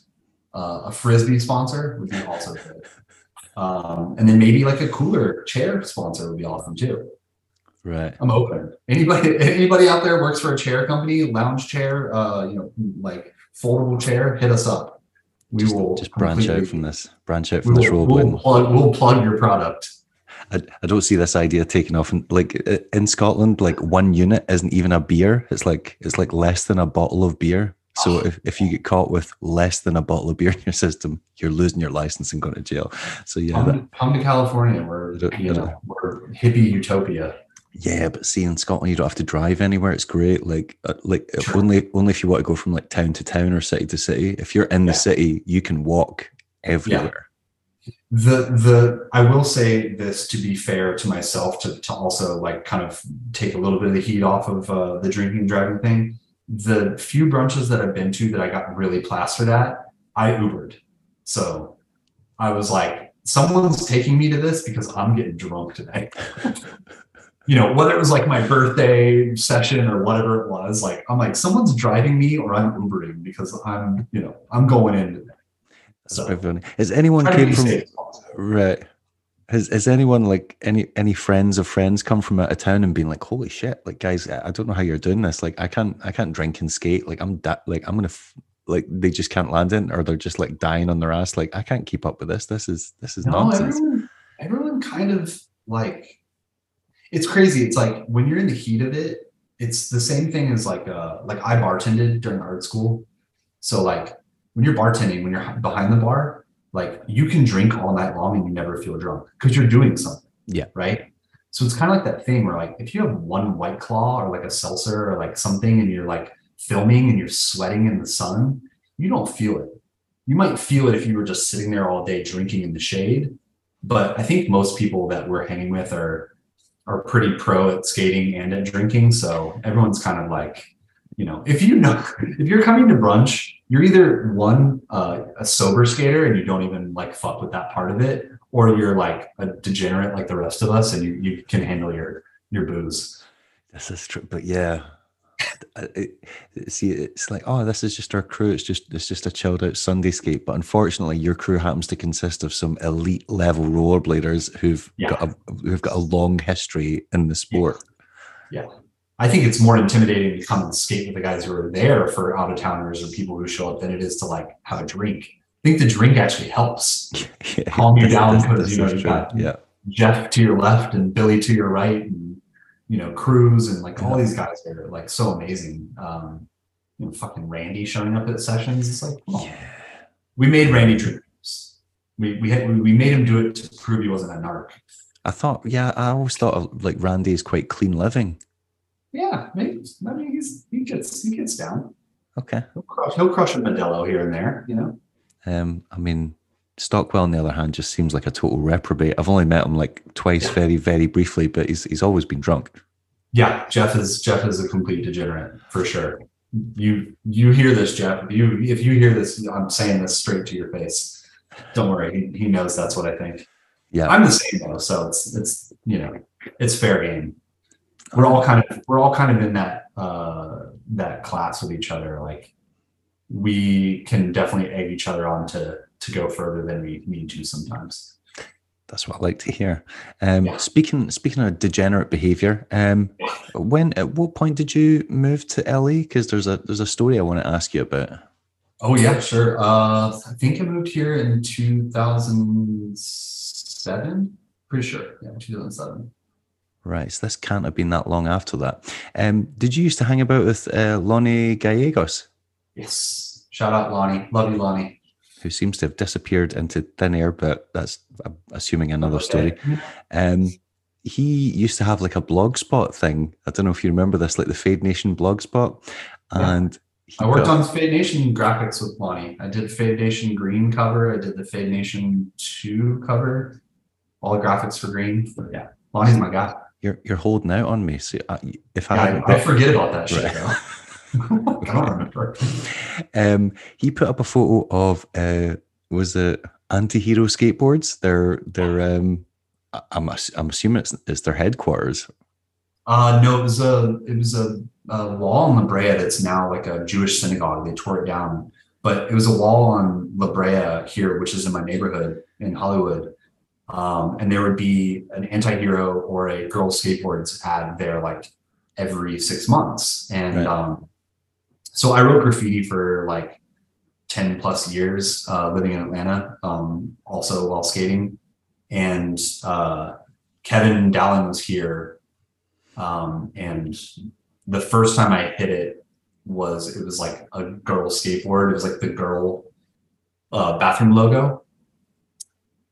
Uh, a frisbee sponsor would be also good. Um, and then maybe like a cooler chair sponsor would be awesome too. Right. I'm open. Anybody anybody out there works for a chair company, lounge chair, uh, you know, like foldable chair, hit us up. We Just, will just branch out from this. Branch out from this will, we'll plug we'll plug your product. I, I don't see this idea taking off. In, like in Scotland, like one unit isn't even a beer. It's like it's like less than a bottle of beer. So if, if you get caught with less than a bottle of beer in your system, you're losing your license and going to jail. So yeah, that, Come, come to California. We're you know we're hippie utopia. Yeah. But see, in Scotland, you don't have to drive anywhere. It's great. Like uh, like uh, Sure. only only if you want to go from like town to town or city to city. If you're in the city, you can walk everywhere. the the I will say this to be fair to myself to to also like kind of take a little bit of the heat off of uh, the drinking and driving thing. The few brunches that I've been to that I got really plastered at, I Ubered. So I was like, someone's taking me to this because I'm getting drunk today. you know, whether it was like my birthday session or whatever it was, like I'm like, someone's driving me or I'm Ubering because I'm, you know, I'm going in today. So. Has anyone came from safe as possible. Right. Has has anyone like any any friends of friends come from out of town and been like, holy shit, like guys, I I don't know how you're doing this. Like I can't I can't drink and skate. Like I'm da- like I'm gonna f- like they just can't land in or they're just like dying on their ass. Like I can't keep up with this. This is this is No, nonsense. everyone, everyone kind of like it's crazy. It's like when you're in the heat of it, it's the same thing as like uh like I bartended during art school. So like when you're bartending, when you're behind the bar, like you can drink all night long and you never feel drunk because you're doing something. Yeah. Right. So it's kind of like that thing where like if you have one white claw or like a seltzer or like something and you're like filming and you're sweating in the sun, you don't feel it. You might feel it if you were just sitting there all day drinking in the shade. But I think most people that we're hanging with are are pretty pro at skating and at drinking. So everyone's kind of like, you know, if you know if you're coming to brunch, you're either one uh, a sober skater and you don't even like fuck with that part of it, or you're like a degenerate like the rest of us and you, you can handle your your booze. This is true, but yeah, see, it's like, oh, this is just our crew. It's just it's just a chilled out Sunday skate. But unfortunately, your crew happens to consist of some elite level rollerbladers who've yeah. got a, who've got a long history in the sport. Yeah. yeah. I think it's more intimidating to come and skate with the guys who are there for out of towners or people who show up than it is to like have a drink. I think the drink actually helps yeah, calm you down because you know you've got yeah. Jeff to your left and Billy to your right and you know, Cruz and like all these guys are like so amazing. Um, you know, fucking Randy showing up at sessions. It's like, yeah. we made Randy trips. We we had we made him do it to prove he wasn't a narc. I thought, yeah, I always thought of, like Randy is quite clean living. Yeah, maybe. I mean, he's he gets he gets down. Okay. He'll crush, he'll crush a Modelo here and there, you know. Um, I mean, Stockwell, on the other hand, just seems like a total reprobate. I've only met him like twice, very, very briefly, but he's he's always been drunk. Yeah, Jeff is Jeff is a complete degenerate for sure. You you hear this, Jeff? If you if you hear this, I'm saying this straight to your face. Don't worry, he, he knows that's what I think. Yeah, I'm the same though, so it's it's you know it's fair game. We're all kind of we're all kind of in that uh that class with each other. Like we can definitely egg each other on to to go further than we need to sometimes. That's what I like to hear. Um, yeah. Speaking speaking of degenerate behaviour, um, when at what point did you move to LA? Because there's a there's a story I want to ask you about. Oh yeah, sure. Uh, I think I moved here in 2007. Pretty sure, yeah, 2007. Right, so this can't have been that long after that. Um, did you used to hang about with uh, Lonnie Gallegos? Yes. Shout out Lonnie. Love you, Lonnie who seems to have disappeared into thin air, but that's I'm assuming another story. Um, he used to have like a blog spot thing. I don't know if you remember this, like the Fade Nation blog spot. And yeah. I worked on Fade Nation graphics with Lonnie. I did Fade Nation green cover. I did the Fade Nation two cover, all the graphics for green. But yeah, Lonnie's my guy. You're you're holding out on me. So I, if yeah, I, I, forget about that shit. Right. I don't remember. Um, he put up a photo of uh, was it anti-hero skateboards? They're they're um, I'm I'm assuming it's it's their headquarters. Uh, no, it was a it was a, a wall on La Brea that's now like a Jewish synagogue. They tore it down, but it was a wall on La Brea here, which is in my neighborhood in Hollywood. Um, and there would be an anti-hero or a girl skateboards ad there like every six months. And right. um, so I wrote graffiti for like 10 plus years uh, living in Atlanta, um, also while skating. And uh, Kevin Dallin was here. Um, and the first time I hit it was, it was like a girl skateboard. It was like the girl uh, bathroom logo.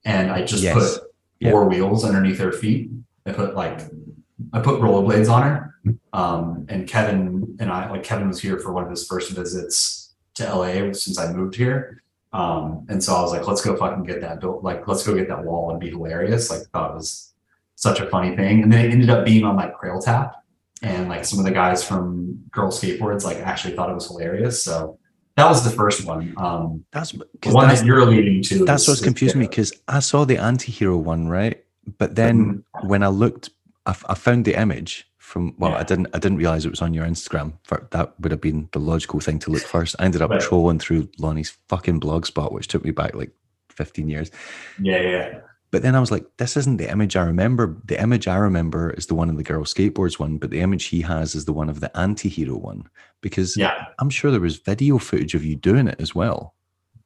And I just yes. put four yep. wheels underneath her feet. I put like, I put rollerblades on her um, and Kevin and I, like Kevin was here for one of his first visits to LA since I moved here. Um, and so I was like, let's go fucking get that built. Like, let's go get that wall and be hilarious. Like, thought it was such a funny thing. And then it ended up being on like Crailtap. And like some of the guys from Girl Skateboards like actually thought it was hilarious. So that was the first one. Um, that's the one that's, that you're alluding to. That's is, what's confused me because I saw the anti-hero one, right? But then mm-hmm. when I looked, I, I found the image from well yeah. i didn't i didn't realize it was on your instagram that would have been the logical thing to look first. I ended up right. trolling through lonnie's fucking blog spot which took me back like 15 years. Yeah yeah. But then i was like this isn't the image i remember. The image i remember is the one of the girl skateboards one but the image he has is the one of the anti-hero one. Because yeah. I'm sure there was video footage of you doing it as well.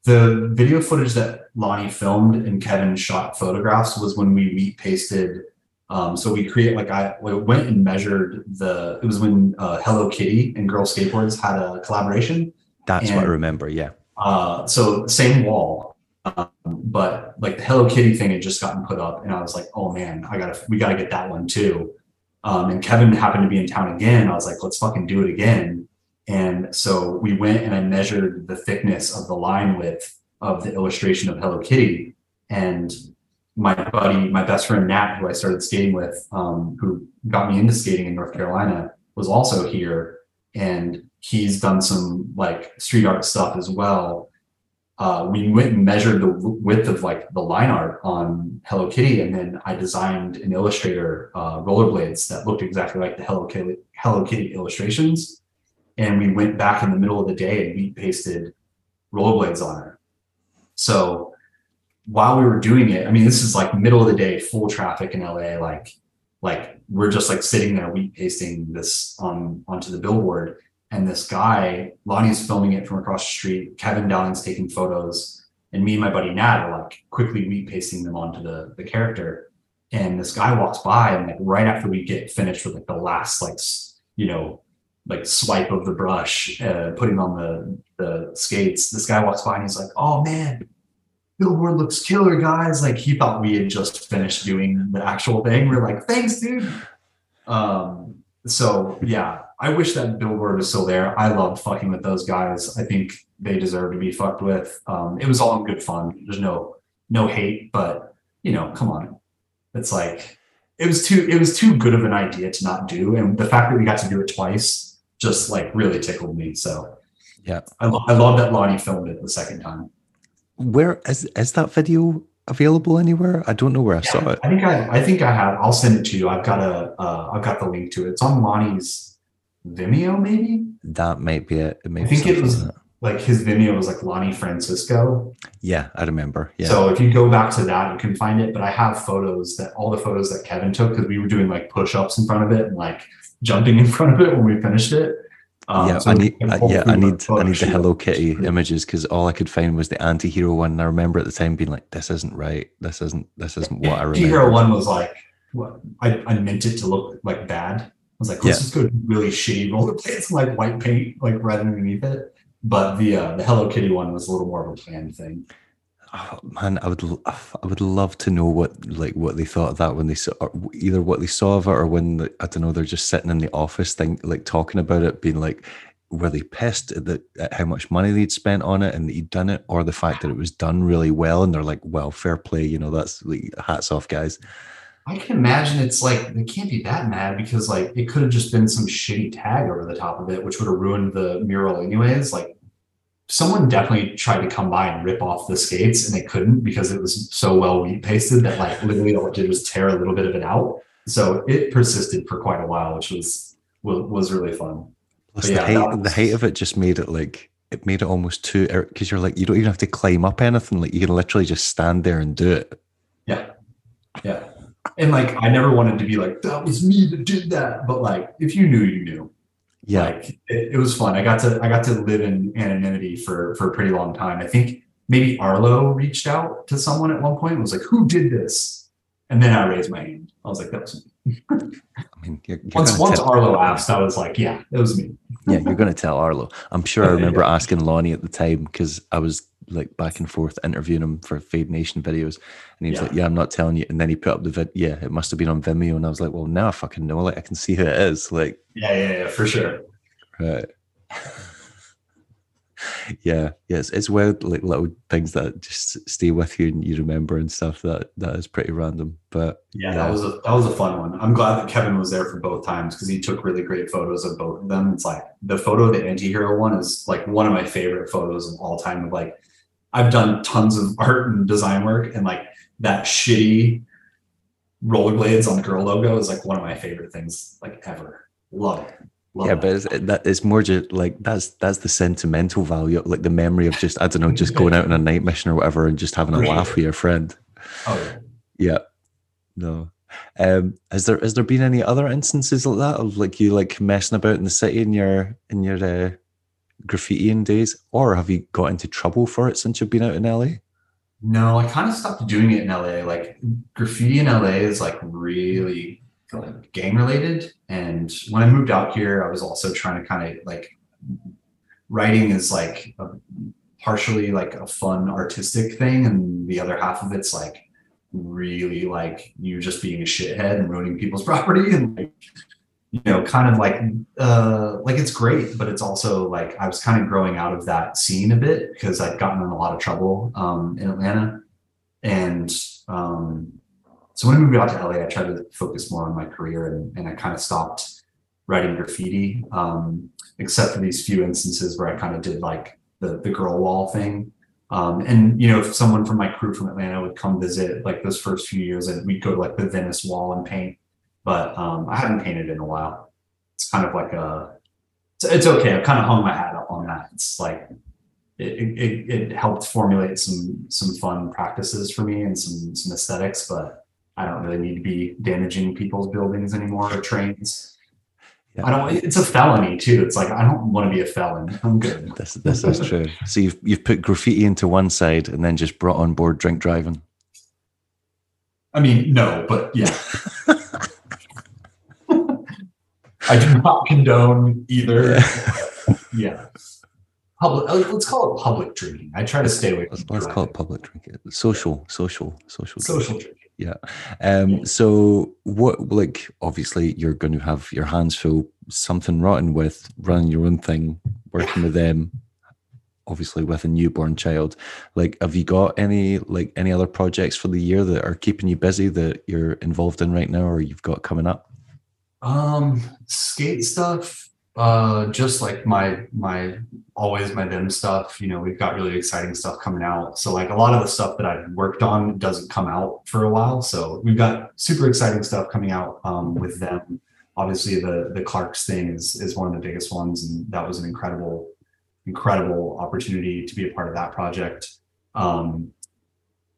The video footage that lonnie filmed and kevin shot photographs was when we wheat pasted um, so we create like I went and measured the. It was when uh, Hello Kitty and Girl Skateboards had a collaboration. That's and, what I remember. Yeah. Uh, so same wall, um, but like the Hello Kitty thing had just gotten put up, and I was like, oh man, I gotta we gotta get that one too. Um, and Kevin happened to be in town again. I was like, let's fucking do it again. And so we went and I measured the thickness of the line width of the illustration of Hello Kitty. And my buddy, my best friend Nat, who I started skating with, um, who got me into skating in North Carolina, was also here. And he's done some like street art stuff as well. Uh, we went and measured the width of like the line art on Hello Kitty, and then I designed an Illustrator uh, rollerblades that looked exactly like the Hello Kitty, Hello Kitty illustrations. And we went back in the middle of the day and we pasted rollerblades on her. So while we were doing it, I mean, this is like middle of the day, full traffic in LA. Like, like we're just like sitting there, wheat pasting this on onto the billboard, and this guy, Lonnie's filming it from across the street. Kevin Dowling's taking photos, and me and my buddy Nat are like quickly wheat pasting them onto the the character. And this guy walks by, and like right after we get finished with like the last like you know like swipe of the brush, uh, putting on the the skates, this guy walks by and he's like, "Oh man, billboard looks killer, guys. Like he thought we had just finished doing the actual thing. We're like, thanks, dude. Um, so yeah, I wish that billboard was still there. I loved fucking with those guys. I think they deserve to be fucked with. Um, it was all in good fun. There's no no hate, but you know, come on. It's like it was too it was too good of an idea to not do. And the fact that we got to do it twice just like really tickled me. So yeah, I, lo- I love that Lonnie filmed it the second time where is is that video available anywhere? I don't know where I yeah, saw it. I think I, I think I have. I'll send it to you. I've got a, uh, I've got the link to it. It's on Lonnie's Vimeo, maybe. That might be it. it I think it was like his Vimeo was like Lonnie Francisco. Yeah, I remember. Yeah. So if you go back to that, you can find it. But I have photos that all the photos that Kevin took because we were doing like push ups in front of it and like jumping in front of it when we finished it. Um, yeah, so I need. Uh, yeah, I need. I need the Hello Kitty images because all I could find was the anti-hero one. And I remember at the time being like, "This isn't right. This isn't. This isn't what I remember." Anti-hero one was like, what I, I meant it to look like bad. I was like, let's yeah. just go really shitty rollerblades, like white paint, like right underneath it. But the uh, the Hello Kitty one was a little more of a planned thing. Oh, man, I would I would love to know what like what they thought of that when they saw either what they saw of it or when I don't know they're just sitting in the office thing like talking about it, being like, were they pissed at, the, at how much money they'd spent on it and that he'd done it, or the fact that it was done really well and they're like, well, fair play, you know, that's like hats off, guys. I can imagine it's like they can't be that mad because like it could have just been some shitty tag over the top of it, which would have ruined the mural anyways. Like someone definitely tried to come by and rip off the skates and they couldn't because it was so well wheat pasted that like literally all it did was tear a little bit of it out. So it persisted for quite a while, which was was really fun. Plus the height, was, the height of it just made it like it made it almost too because you're like you don't even have to climb up anything. Like you can literally just stand there and do it. Yeah, yeah. And like I never wanted to be like that was me that did that, but like if you knew, you knew yeah. Like it, it, was fun. I got to i got to live in anonymity for for a pretty long time. I think maybe arlo reached out to someone at one point and was like who did this? And then i raised my hand. I was like that was me i mean you're, you're once once tell- arlo asked i was like yeah it was me yeah you're going to tell arlo i'm sure i remember yeah. asking lonnie at the time because i was like back and forth interviewing him for Fade Nation videos, and he was yeah. like, "Yeah, I'm not telling you." And then he put up the vid. Yeah, it must have been on Vimeo, and I was like, "Well, now I fucking know. Like, I can see who it is." Like, yeah, yeah, yeah, for sure. Right. yeah, yes, it's weird, like little things that just stay with you and you remember and stuff. That that is pretty random, but yeah, yeah. that was a that was a fun one. I'm glad that Kevin was there for both times because he took really great photos of both of them. It's like the photo of the anti-hero one is like one of my favorite photos of all time. Of like, I've done tons of art and design work, and like that shitty rollerblades on the girl logo is like one of my favorite things like ever. Love it. Love yeah, but it's, that it's more just like that's that's the sentimental value, like the memory of just I don't know, just going out on a night mission or whatever, and just having a laugh with your friend. Oh yeah. yeah. No. Um, has there has there been any other instances like that of like you like messing about in the city in your in your uh, graffitiing days, or have you got into trouble for it since you've been out in LA? No, I kind of stopped doing it in LA. Like graffiti in LA is like really like gang related. And when I moved out here, I was also trying to kind of like writing is like a, partially like a fun artistic thing, and the other half of it's like really like you just being a shithead and ruining people's property and like you know, kind of like uh like it's great, but it's also like I was kind of growing out of that scene a bit because I'd gotten in a lot of trouble um in Atlanta. And um so when we moved out to LA, I tried to focus more on my career and, and I kind of stopped writing graffiti, um, except for these few instances where I kind of did like the the girl wall thing. Um, and you know, if someone from my crew from Atlanta would come visit, like those first few years, and we'd go to like the Venice Wall and paint. But um, I haven't painted in a while. It's kind of like a, it's, it's okay. I've kind of hung my hat up on that. It's like it, it, it helped formulate some some fun practices for me and some some aesthetics, but I don't really need to be damaging people's buildings anymore or trains. Yeah. I don't. It's a felony too. It's like I don't want to be a felon. I'm good. this this is true. So you've you've put graffiti into one side and then just brought on board drink driving. I mean, no, but yeah. I do not condone either. Yeah. yeah. Public, uh, let's call it public drinking. I try to stay away. Let's, let's call it public drinking. Social, social, social. Social drinking. Yeah. Um. So what? Like, obviously, you're going to have your hands full. Something rotten with running your own thing, working with them. Obviously, with a newborn child. Like, have you got any like any other projects for the year that are keeping you busy that you're involved in right now, or you've got coming up? Um, skate stuff. Uh, just like my my always my them stuff. You know, we've got really exciting stuff coming out. So like a lot of the stuff that I've worked on doesn't come out for a while. So we've got super exciting stuff coming out um, with them. Obviously, the the Clarks thing is is one of the biggest ones, and that was an incredible incredible opportunity to be a part of that project. Um,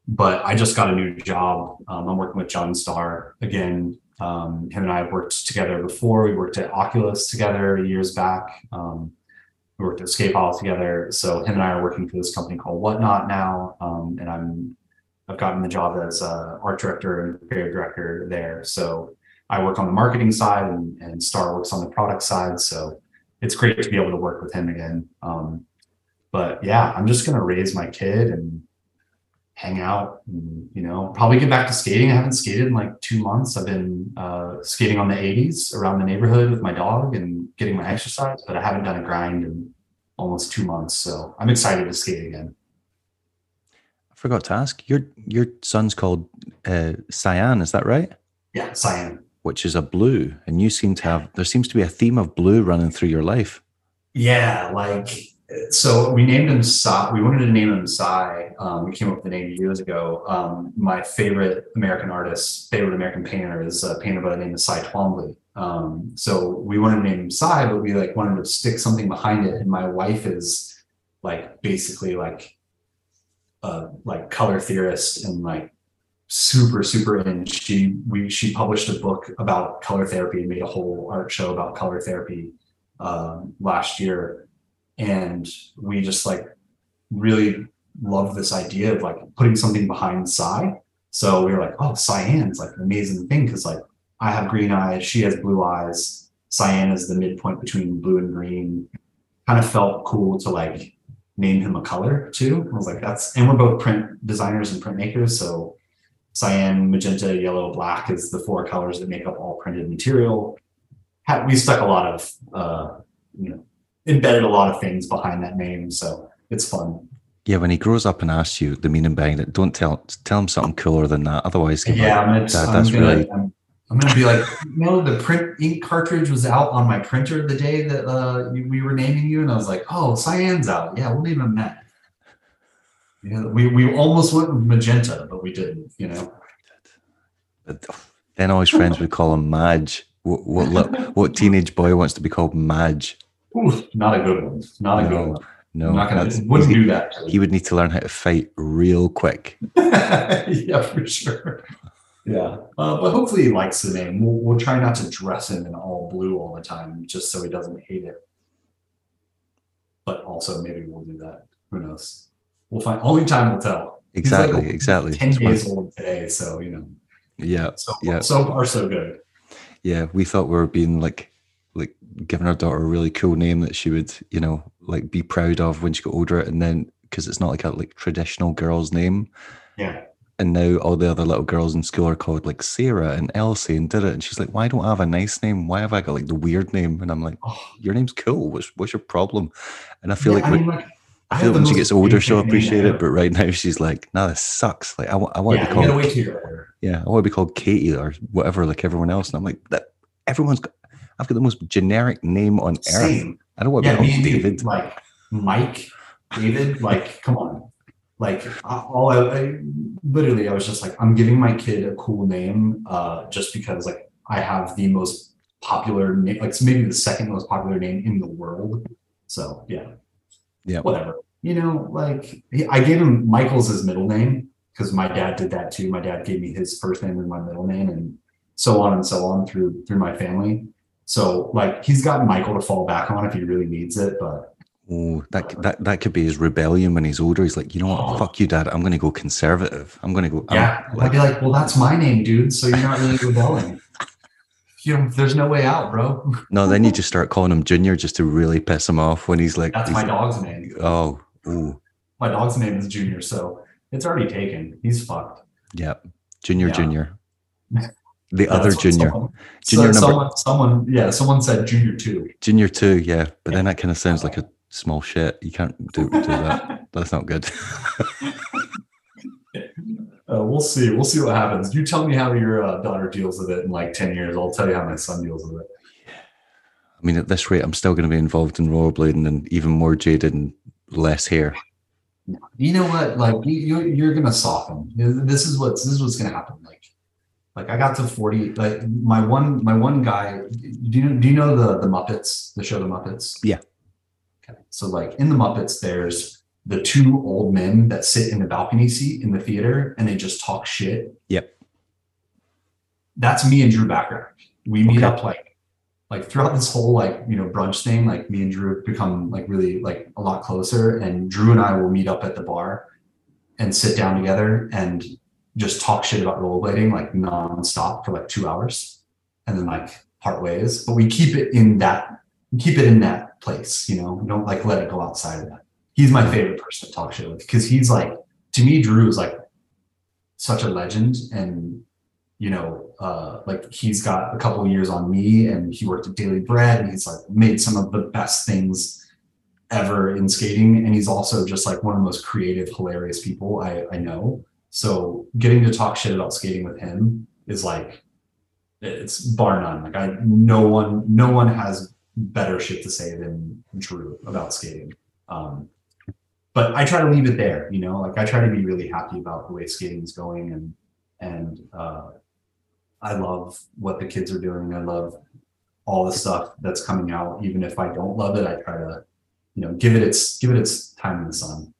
but I just got a new job. Um, I'm working with John Starr again um, him and I have worked together before. We worked at Oculus together years back. Um, we worked at Skateball together. So him and I are working for this company called Whatnot now, um, and I'm I've gotten the job as uh, art director and creative director there. So I work on the marketing side, and, and Starr works on the product side. So it's great to be able to work with him again. Um, but yeah, I'm just gonna raise my kid and hang out and, you know probably get back to skating. I haven't skated in like two months. I've been uh, skating on the 80s around the neighborhood with my dog and getting my exercise but i haven't done a grind in almost two months so i'm excited to skate again. I forgot to ask your your son's called uh, cyan is that right? Yeah cyan. Which is a blue and you seem to have there seems to be a theme of blue running through your life. Yeah like so we named him Cy. We wanted to name him Cy. Um, we came up with the name years ago. Um, my favorite American artist, favorite American painter, is a painter by the name of Cy Twombly. Um, so we wanted to name him Cy, but we like wanted to stick something behind it. And my wife is like basically like a like color theorist and like super super in. She we she published a book about color therapy and made a whole art show about color therapy um, last year and we just like really love this idea of like putting something behind Cy. So we were like, oh, cyan is like an amazing thing because like I have green eyes, she has blue eyes. Cyan is the midpoint between blue and green. Kind of felt cool to like name him a color too. I was like, that's and we're both print designers and printmakers, so cyan, magenta, yellow, black is the four colors that make up all printed material. We stuck a lot of uh, you know embedded a lot of things behind that name. So it's fun. Yeah, when he grows up and asks you the meaning behind it, don't tell tell him something cooler than that. Otherwise, yeah, like, I'm gonna, I'm that's gonna, really. I'm, I'm, gonna be like, you know, the print ink cartridge was out on my printer the day that uh, we were naming you, and I was like, oh, cyan's out. Yeah, we'll name him that. Yeah, we we almost went with magenta, but we didn't. You know. But then all his friends would call him Madge. What what, what teenage boy wants to be called Madge? Ooh, not a good one. Not a no, good one. No, I'm not gonna. Wouldn't do that. He would need to learn how to fight real quick. yeah, for sure. Yeah, uh, but hopefully he likes the name. We'll, we'll try not to dress him in all blue all the time, just so he doesn't hate it. But also, maybe we'll do that. Who knows? We'll find. Only time will tell. Exactly. Like exactly. Ten days old today, so you know. Yeah. So yeah. so far so good. Yeah, we thought we were being like giving her daughter a really cool name that she would, you know, like be proud of when she got older. And then because it's not like a like traditional girl's name. Yeah. and now all the other little girls in school are called like Sarah and Elsie and did it. And she's like, "Why don't I have a nice name? Why have I got like the weird name?" And I'm like, Oh, "Your name's cool. What's what's your problem?" And I feel yeah, like, I when- mean, like, I feel when she gets older, she'll appreciate it. But right now, she's like, "Nah, this sucks. Like, I want, I want yeah, to be called, wait till you're older. yeah, I want to be called Katie or whatever, like everyone else." And I'm like, "That everyone's got, I've got the most generic name on earth. I don't want to Yeah, be and you, David." like Mike, David, like, come on. Like, I- all I, I literally, I was just like, I'm giving my kid a cool name, uh, just because like I have the most popular name, like it's maybe the second most popular name in the world. So yeah, Yeah. whatever. You know, like I gave him Michael's his middle name because my dad did that too. My dad gave me his first name and my middle name, and so on and so on through through my family. So like he's got Michael to fall back on if he really needs it, but Oh, that that that could be his rebellion when he's older. He's like, you know what? Oh. Fuck you, dad. I'm going to go conservative. I'm going to go. Yeah, I'd be like, well, that's my name, dude. So you're not really rebelling. You know, there's no way out, bro. no, then you just start calling him Junior just to really piss him off when he's like, That's he's my dog's name. oh, ooh, My dog's name is Junior, so it's already taken. He's fucked. yeah, Junior, Yeah. Junior, the Yeah, other Junior, someone- Junior so- number- someone, someone, yeah, someone said Junior two. Junior two, yeah. But then that kind of sounds like a small shit. You can't do, do that. That's not good. Uh, we'll see. We'll see what happens. You tell me how your uh, daughter deals with it in like 10 years. I'll tell you how my son deals with it. I mean, at this rate, I'm still going to be involved in rollerblading and even more jaded and less hair. You know what? Like you, you're, you're gonna soften. This is what's this is what's gonna happen. Like, like I got to 40. Like my one my one guy. Do you do you know the the Muppets? The show The Muppets. Yeah. Okay. So like in the Muppets, there's the two old men that sit in the balcony seat in the theater and they just talk shit. Yep. That's me and Drew Bachrach. We meet Okay. up like like throughout this whole like you know brunch thing like me and drew have become like really like a lot closer and drew and i will meet up at the bar and sit down together and just talk shit about rollerblading like nonstop for like two hours and then like part ways but we keep it in that keep it in that place you know we don't like let it go outside of that he's my favorite person to talk shit with because he's like to me drew is like such a legend and you know, uh, like he's got a couple years on me and he worked at Daily Bread and he's like made some of the best things ever in skating. And he's also just like one of the most creative, hilarious people I, I know. So getting to talk shit about skating with him is like, it's bar none. Like I, no one, no one has better shit to say than Drew about skating. Um, but I try to leave it there, you know, like I try to be really happy about the way skating is going and, and, uh, I love what the kids are doing. I love all the stuff that's coming out. Even if I don't love it, I try to, you know, give it its give it its time in the sun.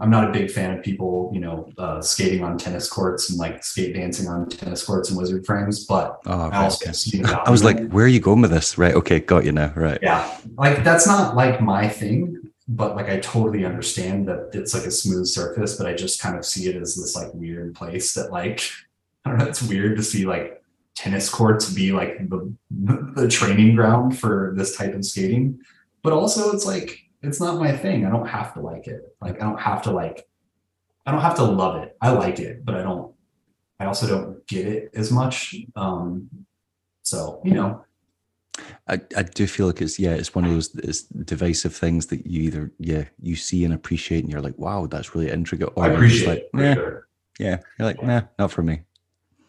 I'm not a big fan of people, you know, uh, skating on tennis courts and like skate dancing on tennis courts and wizard frames, but Oh, I also okay. see I was like, where are you going with this? Right. Okay. Got you now. Right. yeah, like that's not like my thing, but like I totally understand that it's like a smooth surface, but I just kind of see it as this like weird place that like I don't know, it's weird to see like tennis courts be like the the training ground for this type of skating. But also it's like it's not my thing. I don't have to like it. Like I don't have to like I don't have to love it. I like it, but I don't I also don't get it as much. Um so, you know, I, I do feel like it's yeah it's one of those it's divisive things that you either yeah you see and appreciate and you're like wow that's really intricate or I you're appreciate like it. yeah sure. yeah you're like nah not for me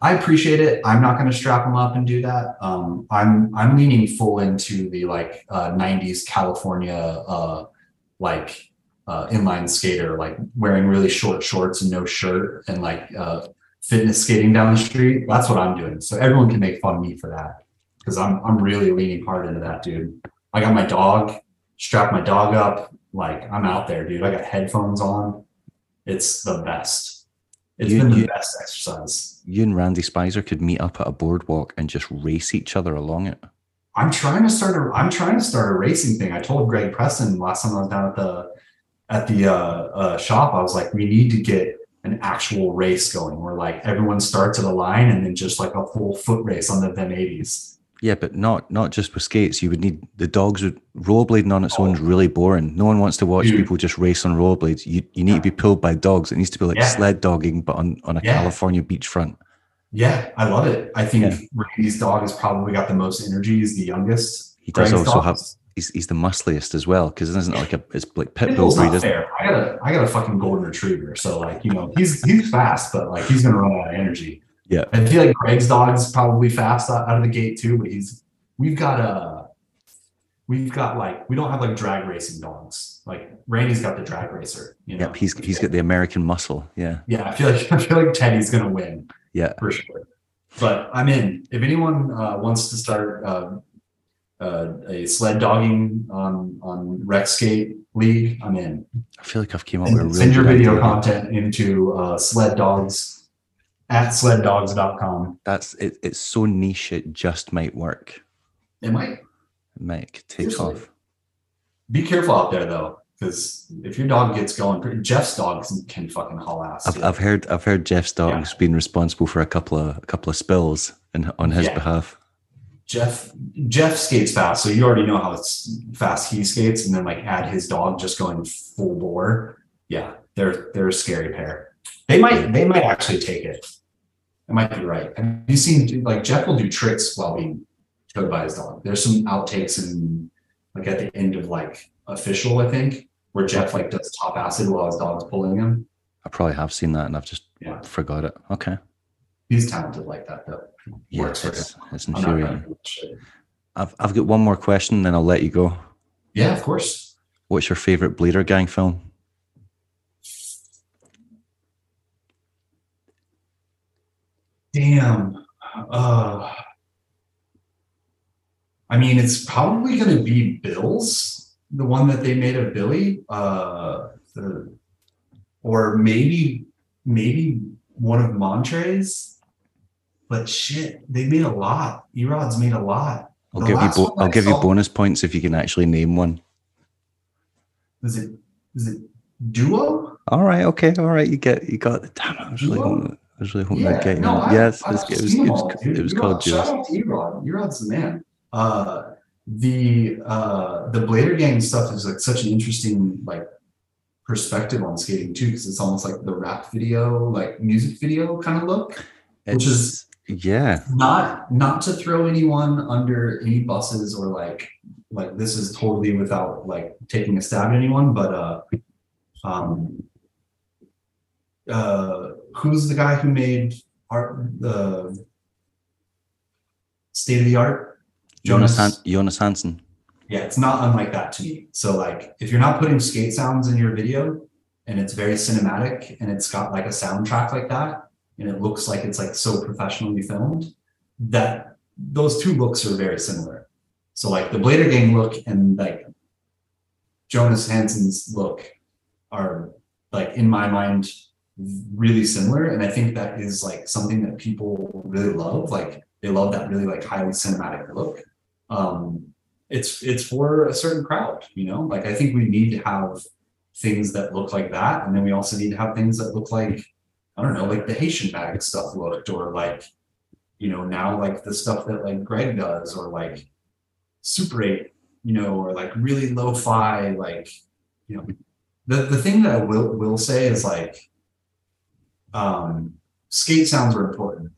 I appreciate it. I'm not going to strap them up and do that. Um, I'm I'm leaning full into the like uh, '90s California uh, like uh, inline skater, like wearing really short shorts and no shirt and like uh, fitness skating down the street. That's what I'm doing. So everyone can make fun of me for that because I'm I'm really leaning hard into that, dude. I got my dog, strap my dog up, like I'm out there, dude. I got headphones on. It's the best. It's You- been the you- best exercise. you and Randy Spizer could meet up at a boardwalk and just race each other along it I'm trying to start a I'm trying to start a racing thing. I told Greg Preston last time I was down at the at the uh, uh, shop. I was like, we need to get an actual race going where like everyone starts at a line and then just like a full foot race on the 1080s. Yeah, but not not just with skates. You would need the dogs would rollerblading on its own is really boring. No one wants to watch Dude. people just race on rollerblades. You you need to be pulled by dogs. It needs to be like Yeah. sled dogging, but on, on a Yeah. California beachfront. Yeah, I love it. I think Yeah. Randy's dog has probably got the most energy. He's the youngest. He does Greg's also dog have he's he's the muscliest as well because it isn't like a it's like pit bull breed. not fair. I got a I got a fucking golden retriever, so like you know he's he's fast, but like he's gonna run out of energy. Yeah. I feel like Greg's dog's probably fast out, of the gate too, but he's we've got a we've got like we don't have like drag racing dogs. Like Randy's got the drag racer. You know? Yep, he's he's got the American muscle. Yeah, yeah. I feel like I feel like Teddy's gonna win yeah. for sure. But I'm in. If anyone uh, wants to start uh, uh, a sled dogging on on Rex Skate League, I'm in. I feel like I've came up with a really send your video idea. content into uh, sled dogs at sleddogs.com. That's it, it's so niche it just might work. It might It might take Seriously. off. be careful out there though, because if your dog gets going, Jeff's dogs can fucking haul ass. I've, I've heard I've heard Jeff's dog's been responsible for a couple of a couple of spills in, on his Yeah. behalf. Jeff Jeff skates fast, so you already know how it's fast he skates, and then like add his dog just going full bore. Yeah, they're they're a scary pair. They might they might actually take it. I might be right. Have you seen like Jeff will do tricks while being towed by his dog? There's some outtakes and like at the end of like official, I think, where Jeff like does top acid while his dog's pulling him. I probably have seen that and I've just Yeah. forgot it. Okay. He's talented like that though. Yeah, Works it's, it's I'm not gonna infuriating. do that shit. I've I've got one more question, then I'll let you go. Yeah, of course. What's your favorite Blader Gang film? Damn. Uh, I mean, it's probably going to be Bill's, the one that they made of Billy, uh, the, or maybe maybe one of Montre's. But shit, they made a lot. Erod's made a lot. I'll The give you bo- one I I'll give you bonus points if you can actually name one. Is it is it Duo? All right, okay, all right. You get you got the damn. I was really hoping, I was really hoping I'd get you. no, that. I- yes, I've it was, it was, it was, it was Erod- called Shout Juice. out to Erod. Erod's the man. Uh, the uh, the Blader Gang stuff is like such an interesting like perspective on skating too, because it's almost like the rap video, like music video kind of look. Which is- yeah, Not not to throw anyone under any buses or like like this is totally without like taking a stab at anyone, but uh, um, uh, who's the guy who made art the state of the art? Jonas Han- Jonas Hansen. Yeah, it's not unlike that to me. So like if you're not putting skate sounds in your video and it's very cinematic and it's got like a soundtrack like that and it looks like it's like so professionally filmed, that those two looks are very similar. So like the Blader Gang look and like Jonas Hansen's look are like in my mind really similar. And I think that is like something that people really love. Like they love that really like highly cinematic look. Um, it's it's for a certain crowd, you know. Like I think we need to have things that look like that, and then we also need to have things that look like I don't know, like the Haitian bag stuff looked, or like you know now like the stuff that like Greg does, or like Super Eight, you know, or like really lo-fi, like you know. The the thing that I will will say is like, um, skate sounds are important.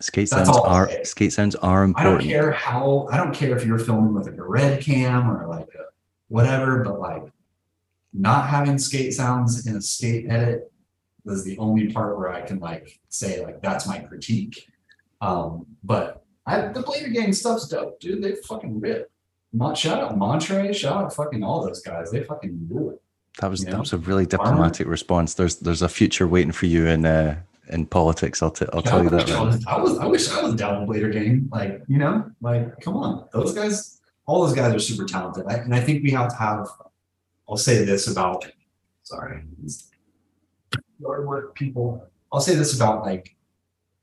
Skate sounds are skate sounds are important. I don't care how I don't care if you're filming with like a red cam or like a whatever, but like not having skate sounds in a skate edit was the only part where I can like say like that's my critique. Um, but I, the Blader Gang stuff's dope, dude. They fucking rip. Mon- shout out Montre, shout out fucking all those guys. They fucking do it. That was you that was a really diplomatic response. There's there's a future waiting for you in uh, in politics. I'll, t- I'll tell you that. I was, I was I wish I was down with Blader Gang. Like, you know, like come on. Those guys, all those guys are super talented. I, and I think we have to have, I'll say this about sorry. Work people. I'll say this about like,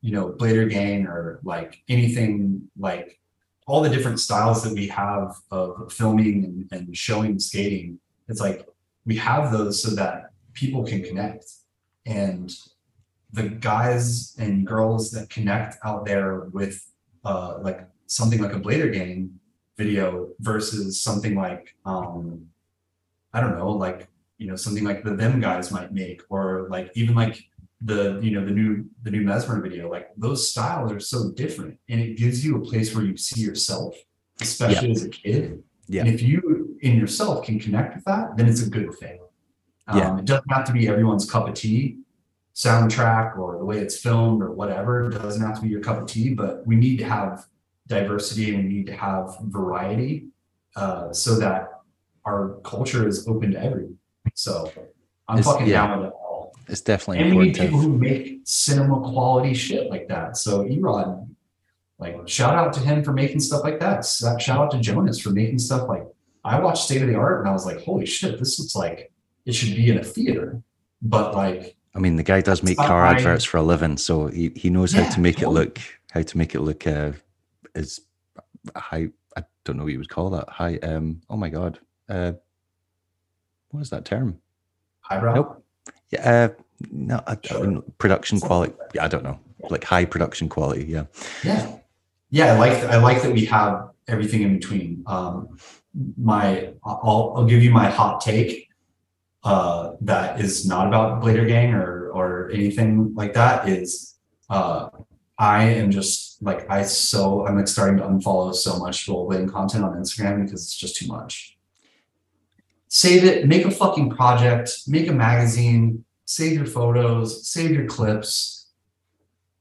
you know, Blader Gang or like anything like all the different styles that we have of filming and, and showing skating. It's like we have those so that people can connect. And the guys and girls that connect out there with uh, like something like a Blader Gang video versus something like um I don't know, like you know, something like the them guys might make, or like even like the you know the new the new Mesmer video, like those styles are so different, and it gives you a place where you see yourself, especially as a kid. Yeah. And if you in yourself can connect with that, then it's a good thing. Um, Yeah. It doesn't have to be everyone's cup of tea, soundtrack or the way it's filmed or whatever. It doesn't have to be your cup of tea, but we need to have diversity and we need to have variety uh, so that our culture is open to everyone. So I'm It's- fucking yeah. down with it all. It's definitely And we need people who make cinema quality shit like that. So Erod, like shout out to him for making stuff like that. Shout out to Jonas for making stuff like I watched State of the Art and I was like, holy shit, this looks like it should be in a theater. But like I mean, the guy does make car my- adverts for a living, so he, he knows how to make it look how to make it look uh, as high. I don't know what you would call that. High. Um. Oh my god. Uh. What is that term? highbrow. Nope. Yeah. Uh, no. I, I mean, production quality. Yeah. I don't know. Like high production quality. Yeah. Yeah. Yeah, I like I like that we have everything in between. Um my I'll I'll give you my hot take uh that is not about Blader Gang or or anything like that is uh I am just like I so I'm like starting to unfollow so much rollerblading content on Instagram because it's just too much. Save it, make a fucking project, make a magazine, save your photos, save your clips,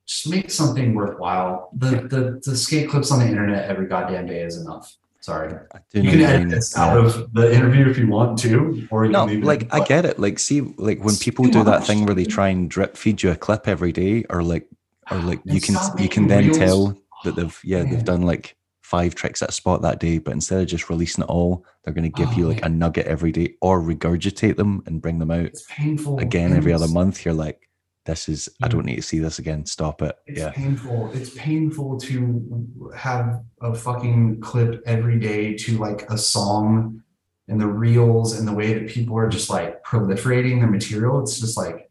just make something worthwhile. The the the skate clips on the internet every goddamn day is enough. Sorry. You can edit this out of the interview if you want to, or you No, can leave it like I get it. Like, see, like when people do that thing where they try and drip feed you a clip every day, or like, or like you can you can then reels. tell that they've yeah Man. they've done like five tricks at a spot that day, but instead of just releasing it all, they're going to give Oh, you like a nugget every day or regurgitate them and bring them out It's painful. again every other month. You're like, this is I don't need to see this again. Stop it. It's Yeah, painful. It's painful to have a fucking clip every day to like a song and the reels and the way that people are just like proliferating their material. It's just like,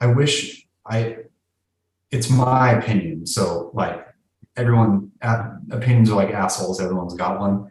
I wish I, it's my opinion. So like everyone, opinions are like assholes. Everyone's got one.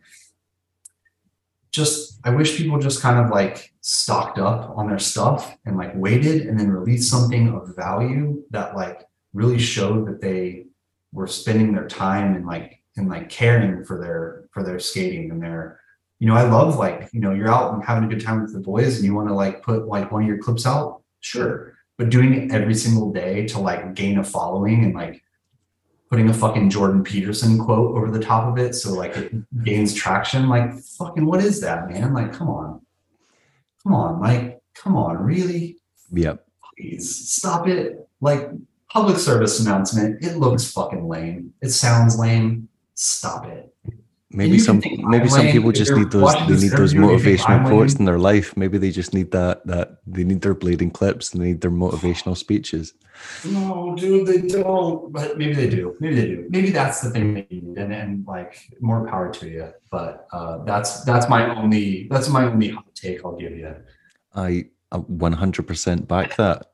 Just, I wish people just kind of like stocked up on their stuff and like waited and then released something of value that like really showed that they were spending their time and like and like caring for their for their skating and their you know i love like you know you're out and having a good time with the boys and you want to like put like one of your clips out. Sure. But doing it every single day to like gain a following and like putting a fucking jordan peterson quote over the top of it so like it gains traction like fucking what is that man like come on come on like come on really yeah. please stop it. Like public service announcement, it looks fucking lame. It sounds lame. Stop it. Maybe some maybe some people just need those they need those interview and you think motivational quotes in their life. Maybe they just need that that they need their blading clips and they need their motivational speeches. No, dude, they don't. But maybe they do. Maybe they do. Maybe that's the thing they need. And and like more power to you. But uh that's that's my only that's my only hot take I'll give you. I uh, 100% back that.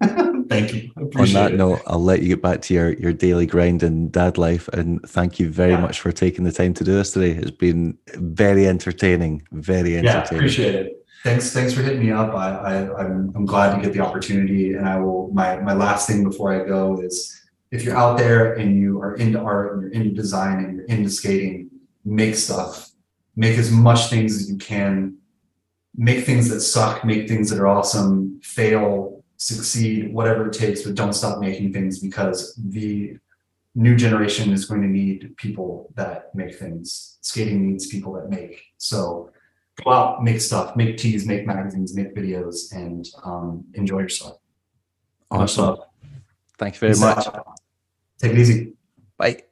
Thank you. On that it. note, I'll let you get back to your, your daily grind and dad life. And thank you very Yeah. much for taking the time to do this today. It's been very entertaining. Very entertaining. yeah appreciate it thanks thanks for hitting me up I, I i'm i'm glad to get the opportunity and i will my my last thing before i go is if you're out there and you are into art and you're into design and you're into skating make stuff make as much things as you can make things that suck make things that are awesome fail succeed whatever it takes but don't stop making things because the new generation is going to need people that make things skating needs people that make so go out, make stuff, make teas, make magazines, make videos, and um, enjoy yourself. Much Awesome. love. Thank you very Peace much. out. Take it easy. Bye.